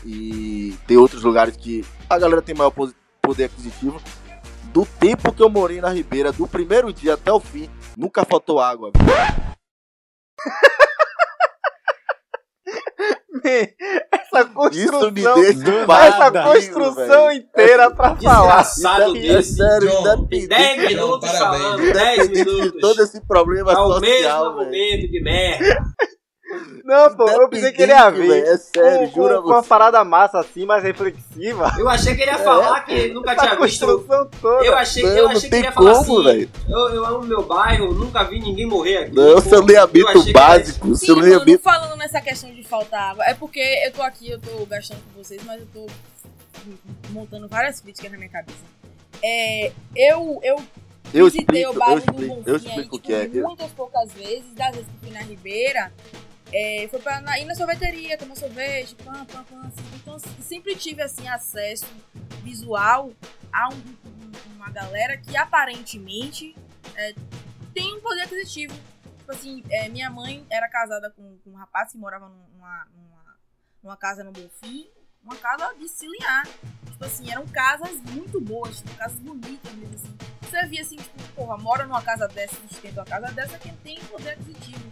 e ter outros lugares que a galera tem maior poder aquisitivo, do tempo que eu morei na Ribeira, do primeiro dia até o fim, nunca faltou água. velho. Essa Isso construção. Essa construção inteira pra falar. Desgraçado é- é desse. sério, John, independente 10 John, minutos falando, 10 de minutos. todo esse problema É o mesmo social, velho. argumento de merda. Não, pô, eu pensei que ele ia vir. É sério, com, jura com, com uma você. parada massa assim, mais reflexiva. Eu achei que ele ia falar que ele nunca Essa tinha visto. toda. Eu achei, Não, eu não achei que ele ia falar como, assim. velho. Eu, eu amo meu bairro, nunca vi ninguém morrer aqui. Não, Pô, eu ele ia- básico, Sim, saneamento mano, falando nessa questão de faltar água, é porque eu tô aqui, eu tô gastando com vocês, mas eu tô montando várias críticas na minha cabeça. É, eu, eu Eu visitei explico, o eu bairro do explico, eu aí, explico o tipo, que é. Eu- muitas poucas vezes, das vezes que fui na Ribeira, é, foi pra na- ir na sorveteria, tomar sorvete, pam, pam, pam, assim. Então, sempre tive, assim, acesso visual a um- um- uma galera que aparentemente é, tem um poder aquisitivo. Tipo assim, é, minha mãe era casada com, com um rapaz que morava numa, numa, numa casa no Bonfim, uma casa de se. Tipo assim, eram casas muito boas, tipo, casas bonitas mesmo assim. Você via assim, tipo, porra, mora numa casa dessa, sustenta uma casa dessa, quem tem poder aquisitivo.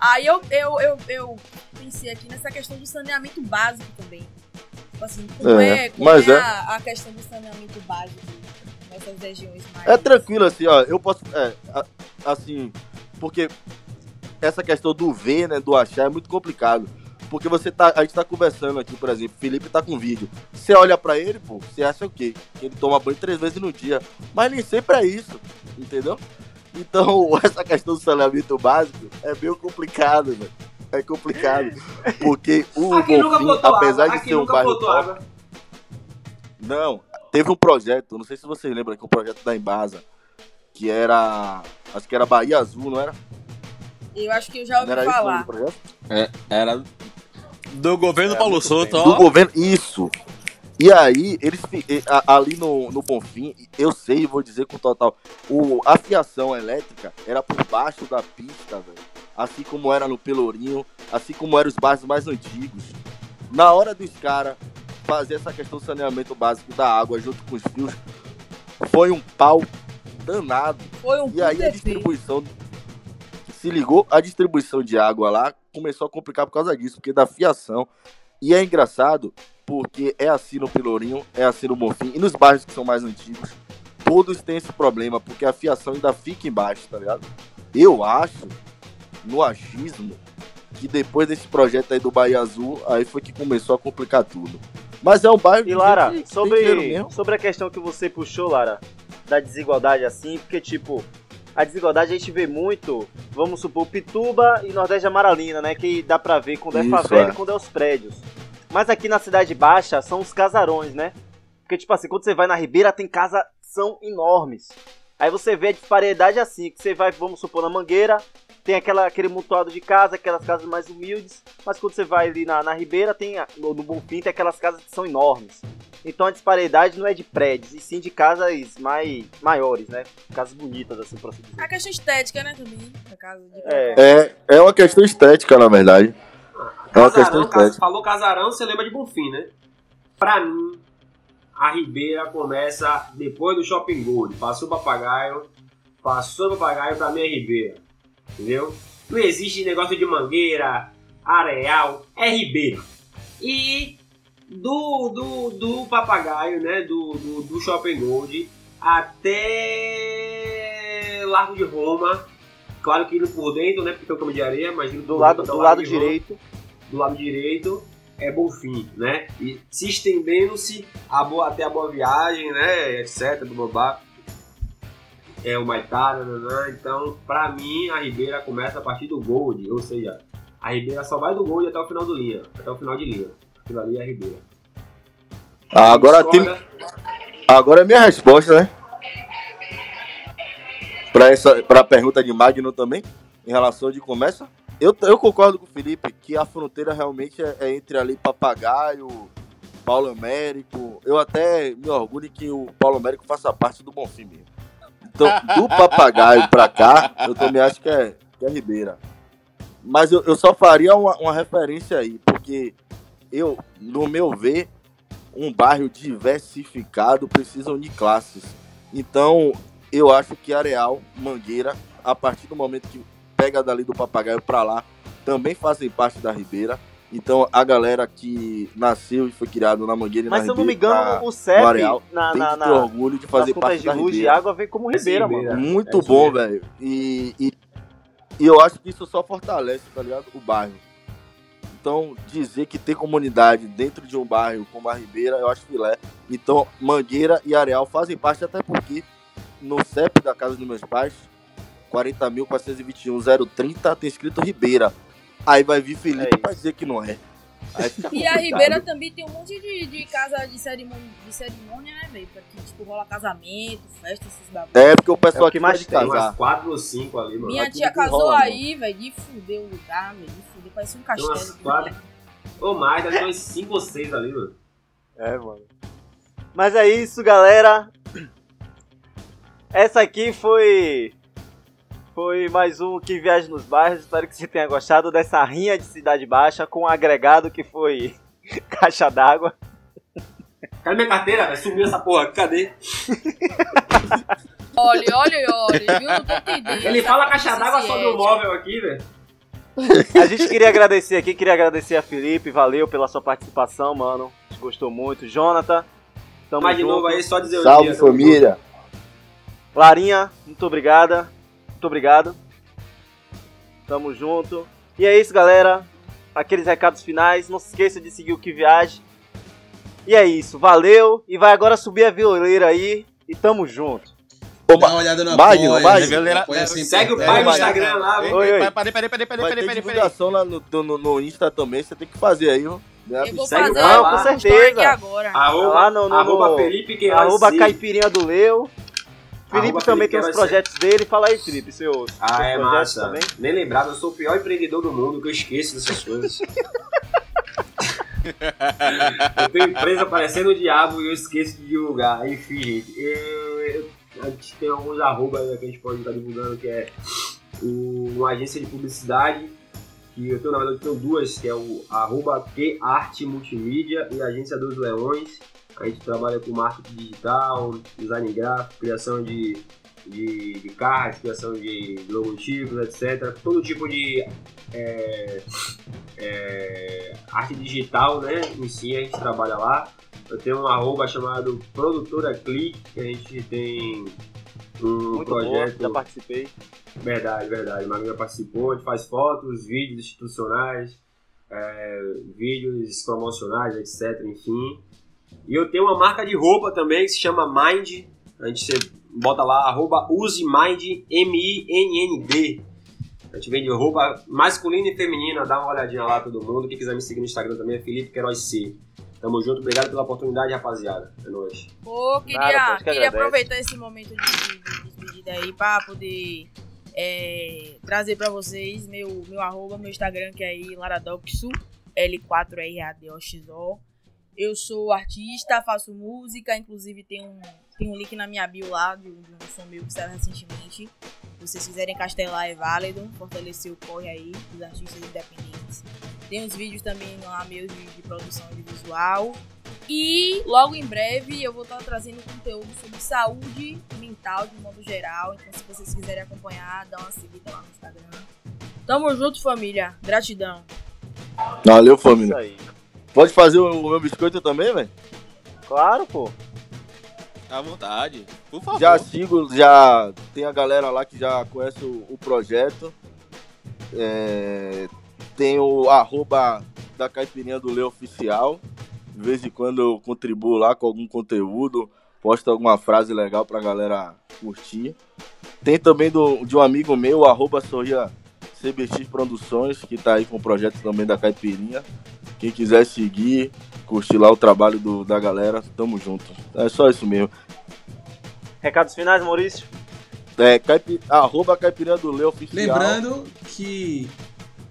Aí eu, eu, eu, eu pensei aqui nessa questão do saneamento básico também. Tipo assim, como É, é, como é, é. A, a questão do saneamento básico nessas regiões mais. É tranquilo, assim, ó. Eu posso. É, assim, porque essa questão do ver, né, do achar é muito complicado. Porque você tá. A gente tá conversando aqui, por exemplo, Felipe tá com vídeo. Você olha pra ele, pô, você acha o quê? Que ele toma banho três vezes no dia. Mas nem sempre é isso, entendeu? Então, essa questão do saneamento básico é meio complicado, velho. É complicado. Porque o Aqui Bonfim, botou apesar água. de ser um nunca bairro botou top, água. não, teve um projeto, não sei se vocês lembram, que é um projeto da Embasa, que era. Acho que era Bahia Azul, não era? Eu acho que eu já ouvi era o falar. do projeto? É, era do governo É, Paulo Souto, ó. Do governo. Isso. E aí, eles ali no, no Bonfim, eu sei, vou dizer com total. O, a fiação elétrica era por baixo da pista, velho. Assim como era no Pelourinho, assim como eram os bairros mais antigos. Na hora dos caras fazer essa questão do saneamento básico da água junto com os fios, foi um pau danado. Foi um E aí a distribuição. Se ligou, a distribuição de água lá começou a complicar por causa disso, porque da fiação. E é engraçado, porque é assim no Pelourinho, é assim no Bonfim, e nos bairros que são mais antigos. todos têm esse problema, porque a fiação ainda fica embaixo, tá ligado? Eu acho, no achismo, que depois desse projeto aí do Bahia Azul, aí foi que começou a complicar tudo. Mas é um bairro E Lara, que sobre, sobre a questão que você puxou, Lara, da desigualdade assim, porque tipo, a desigualdade a gente vê muito, vamos supor, Pituba e Nordeste Amaralina, né? Que dá pra ver quando é Isso, favela é. e quando é os prédios. Mas aqui na Cidade Baixa são os casarões, né? Porque, tipo assim, quando você vai na Ribeira, tem casas são enormes. Aí você vê a disparidade assim, que você vai, vamos supor, na Mangueira, tem aquela, aquele mutuado de casa, aquelas casas mais humildes, mas quando você vai ali na, na Ribeira, tem no, no Bonfim, tem aquelas casas que são enormes. Então a disparidade não é de prédios, e sim de casas mais maiores, né? Casas bonitas, assim, por assim dizer. A questão estética, né, também. Casa de É. É, é uma questão estética, na verdade. É uma questão cas- falou casarão, você lembra de Bonfim, né? Pra mim, a Ribeira começa depois do Shopping Gold. Passou o papagaio, passou o papagaio, pra mim é Ribeira. Entendeu? Não existe negócio de mangueira, areal, é Ribeira. E do, do, do papagaio, né? Do, do, do Shopping Gold até Largo de Roma. Claro que indo por dentro, né? Porque tem o caminho de areia, mas indo Do por lado, do até o lado de Roma direito, do lado direito é Bonfim, né? E se estendendo-se a boa, até a Boa Viagem, né? Etc. Babá. É o Maitá, nananã. Então, pra mim, a Ribeira começa a partir do Gold, ou seja, a Ribeira só vai do Gold até o final do linha, até o final de linha. Aquilo ali é a Ribeira. Ah, agora, tem, agora é minha resposta, né? Pra, essa, pra pergunta de Magno também, em relação de começa. Eu, eu concordo com o Felipe que a fronteira realmente é, é entre ali Papagaio, Paulo Américo. Eu até me orgulho que o Paulo Américo faça parte do Bonfim mesmo. Então, do Papagaio pra cá, eu também acho que é, que é Ribeira. Mas eu, eu só faria uma, uma referência aí, porque eu, no meu ver, um bairro diversificado precisa unir classes. Então, eu acho que Areal, Mangueira, a partir do momento que pega dali do Papagaio pra lá, também fazem parte da Ribeira. Então, a galera que nasceu e foi criada na Mangueira e mas na se eu não me Ribeira, engano, na- o CEP, Areal, na, tem na, que ter na, orgulho de fazer parte de da Ribeira. água, vem como Essa Ribeira, Ribeira. mano. Muito É bom, velho. E, e, e eu acho que isso só fortalece, tá ligado? O bairro. Então, dizer que tem comunidade dentro de um bairro como a Ribeira, eu acho filé. Então, Mangueira e Areal fazem parte, até porque no CEP da casa dos meus pais, 40.421.030, tem escrito Ribeira. Aí vai vir Felipe É pra dizer que não é. E a. Ribeira também tem um monte de, de casa de cerimônia, de cerimônia, né, velho? Pra que, tipo, rola casamento, festa, esses bagulhos. É porque o pessoal É o que aqui mais de tem, casar. umas quatro ou cinco ali, mano. Minha aqui tia casou rola, aí, velho, de fuder o lugar, velho, de fuder, parecia um Tem umas castelo. quatro. Ou mais, deve ter uns cinco ou seis ali, mano. É, mano. Mas é isso, galera. Essa aqui foi. Foi mais um Que Viaja nos Bairros. Espero que você tenha gostado dessa rinha de Cidade Baixa com um agregado que foi caixa d'água. Cadê minha carteira? Sumiu essa porra, cadê? Olha, olha, olha, viu? Não tô entendendo. Ele fala caixa d'água sobre o móvel aqui, velho. A gente queria agradecer aqui, queria agradecer a Felipe, valeu pela sua participação, mano. A gente gostou muito. Jonathan, tamo Mas de novo aí, só dizer o Salve dia. tamo família. Larinha, muito obrigada. Muito obrigado. Tamo junto. E é isso, galera. Aqueles recados finais. Não se esqueça de seguir o Que Viaje. E é isso. Valeu. E vai agora subir a violeira aí. E tamo junto. Ô, Dá Ma- uma olhada no Magno, Magno. né? Galera, Apoia sempre Segue o pai no Instagram lá. Oi, oi. Peraí, peraí, peraí, peraí, Vai peraí, ter peraí. divulgação lá no, no, no Insta também, você tem que fazer aí, ó. Eu vou Segue o fazer pai Não, com certeza. agora. Arroba, Lá no- no- arroba no- Felipe Queiroz Arroba. Caipirinha do Leu. Felipe também tem os projetos dele. Fala aí, Felipe, seus, Ah, seus é massa. também. Nem lembrava, eu sou o pior empreendedor do mundo, que eu esqueço dessas coisas. eu tenho empresa parecendo o diabo e eu esqueço de divulgar. Enfim, gente, eu, eu- a gente tem alguns arrobas que a gente pode estar divulgando, que é uma agência de publicidade, eu tenho, na verdade, eu tenho duas, que é o arroba Arte Multimídia e Agência dos Leões. A gente trabalha com marketing digital, design gráfico, criação de de, de cards, criação de logotipos, etc. Todo tipo de é, é, arte digital, né? Em si a gente trabalha lá. Eu tenho um arroba chamado Produtora Clique, que a gente tem um Muito boa, projeto. já participei. Verdade, verdade. Uma amiga participou, a gente faz fotos, vídeos institucionais, é, vídeos promocionais, etc, enfim. E eu tenho uma marca de roupa também que se chama Mind. A gente bota lá, arroba usemind, M-I-N-N-D. A gente vende roupa masculina e feminina, dá uma olhadinha lá todo mundo. Quem quiser me seguir no Instagram também é Felipe Queiroz C. Tamo junto, obrigado pela oportunidade, rapaziada. É nóis. Pô, queria, Nada, que queria aproveitar esse momento de, de, de despedida aí pra poder é, trazer pra vocês meu, meu arroba, meu Instagram, que é aí Laradoxo, L4RADOXO. Eu sou artista, faço música, inclusive tem um, tem um link na minha bio lá de, um- de um som meu que saiu recentemente. Se vocês quiserem castelar é válido, fortalecer o corre aí dos artistas independentes. Tem uns vídeos também lá meus de, de produção de visual. E logo em breve eu vou estar trazendo conteúdo sobre saúde mental de modo geral. Então, se vocês quiserem acompanhar, dá uma seguida lá no Instagram. Tamo junto, família. Gratidão. Valeu, Isso família. aí. Pode fazer o meu biscoito também, velho? Claro, pô. À vontade. Por favor. Já sigo, já tem a galera lá que já conhece o, o projeto. É, tem o arroba da Caipirinha do Lê Oficial. De vez em quando eu contribuo lá com algum conteúdo, posto alguma frase legal pra galera curtir. Tem também do, de um amigo meu, arroba Sorria CBX Produções, que tá aí com o projeto também da Caipirinha. Quem quiser seguir, curtir lá o trabalho do- da galera, tamo junto. É só isso mesmo. Recados finais, Maurício? É, caipi, arroba Caipirinha do Lê Oficial. Lembrando que.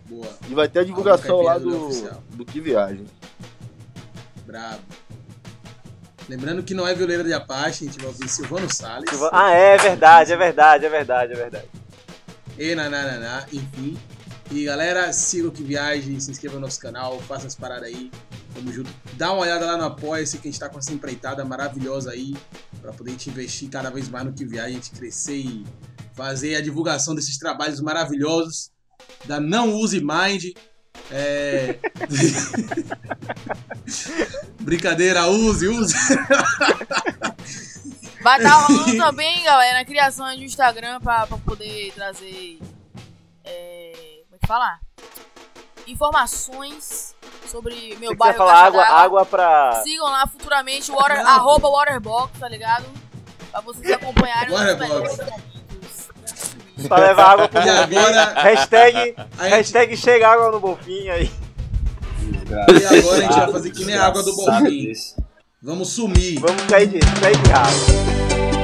Boa, E vai ter a divulgação lá do Oficial. do Que Viagem. brabo. Lembrando que não é violeira de Apache, a gente vai ouvir Silvano Salles. Ah, é verdade, é verdade, é verdade, é verdade. E nanananá, enfim. E galera, siga o Que Viagem, se inscreva no nosso canal, faça as paradas aí. Tamo junto. Dá uma olhada lá no Apoia-se, que a gente tá com essa empreitada maravilhosa aí, pra poder a gente investir cada vez mais no Que Viagem, a gente crescer e fazer a divulgação desses trabalhos maravilhosos da Não Use Mind. É... Brincadeira, use, use. Vai estar rolando também, galera, a criação de um Instagram pra, pra poder trazer. É, como é que fala? Informações sobre meu bairro. falar água, água pra. Sigam lá futuramente, water, arroba Waterbox, tá ligado? Pra vocês acompanharem Waterbox. Pra levar água pro agora, Hashtag, gente, hashtag chega água no Bonfim aí. e agora a gente vai fazer que nem a água do Bonfim. Vamos sumir. Vamos cair de, cair de água.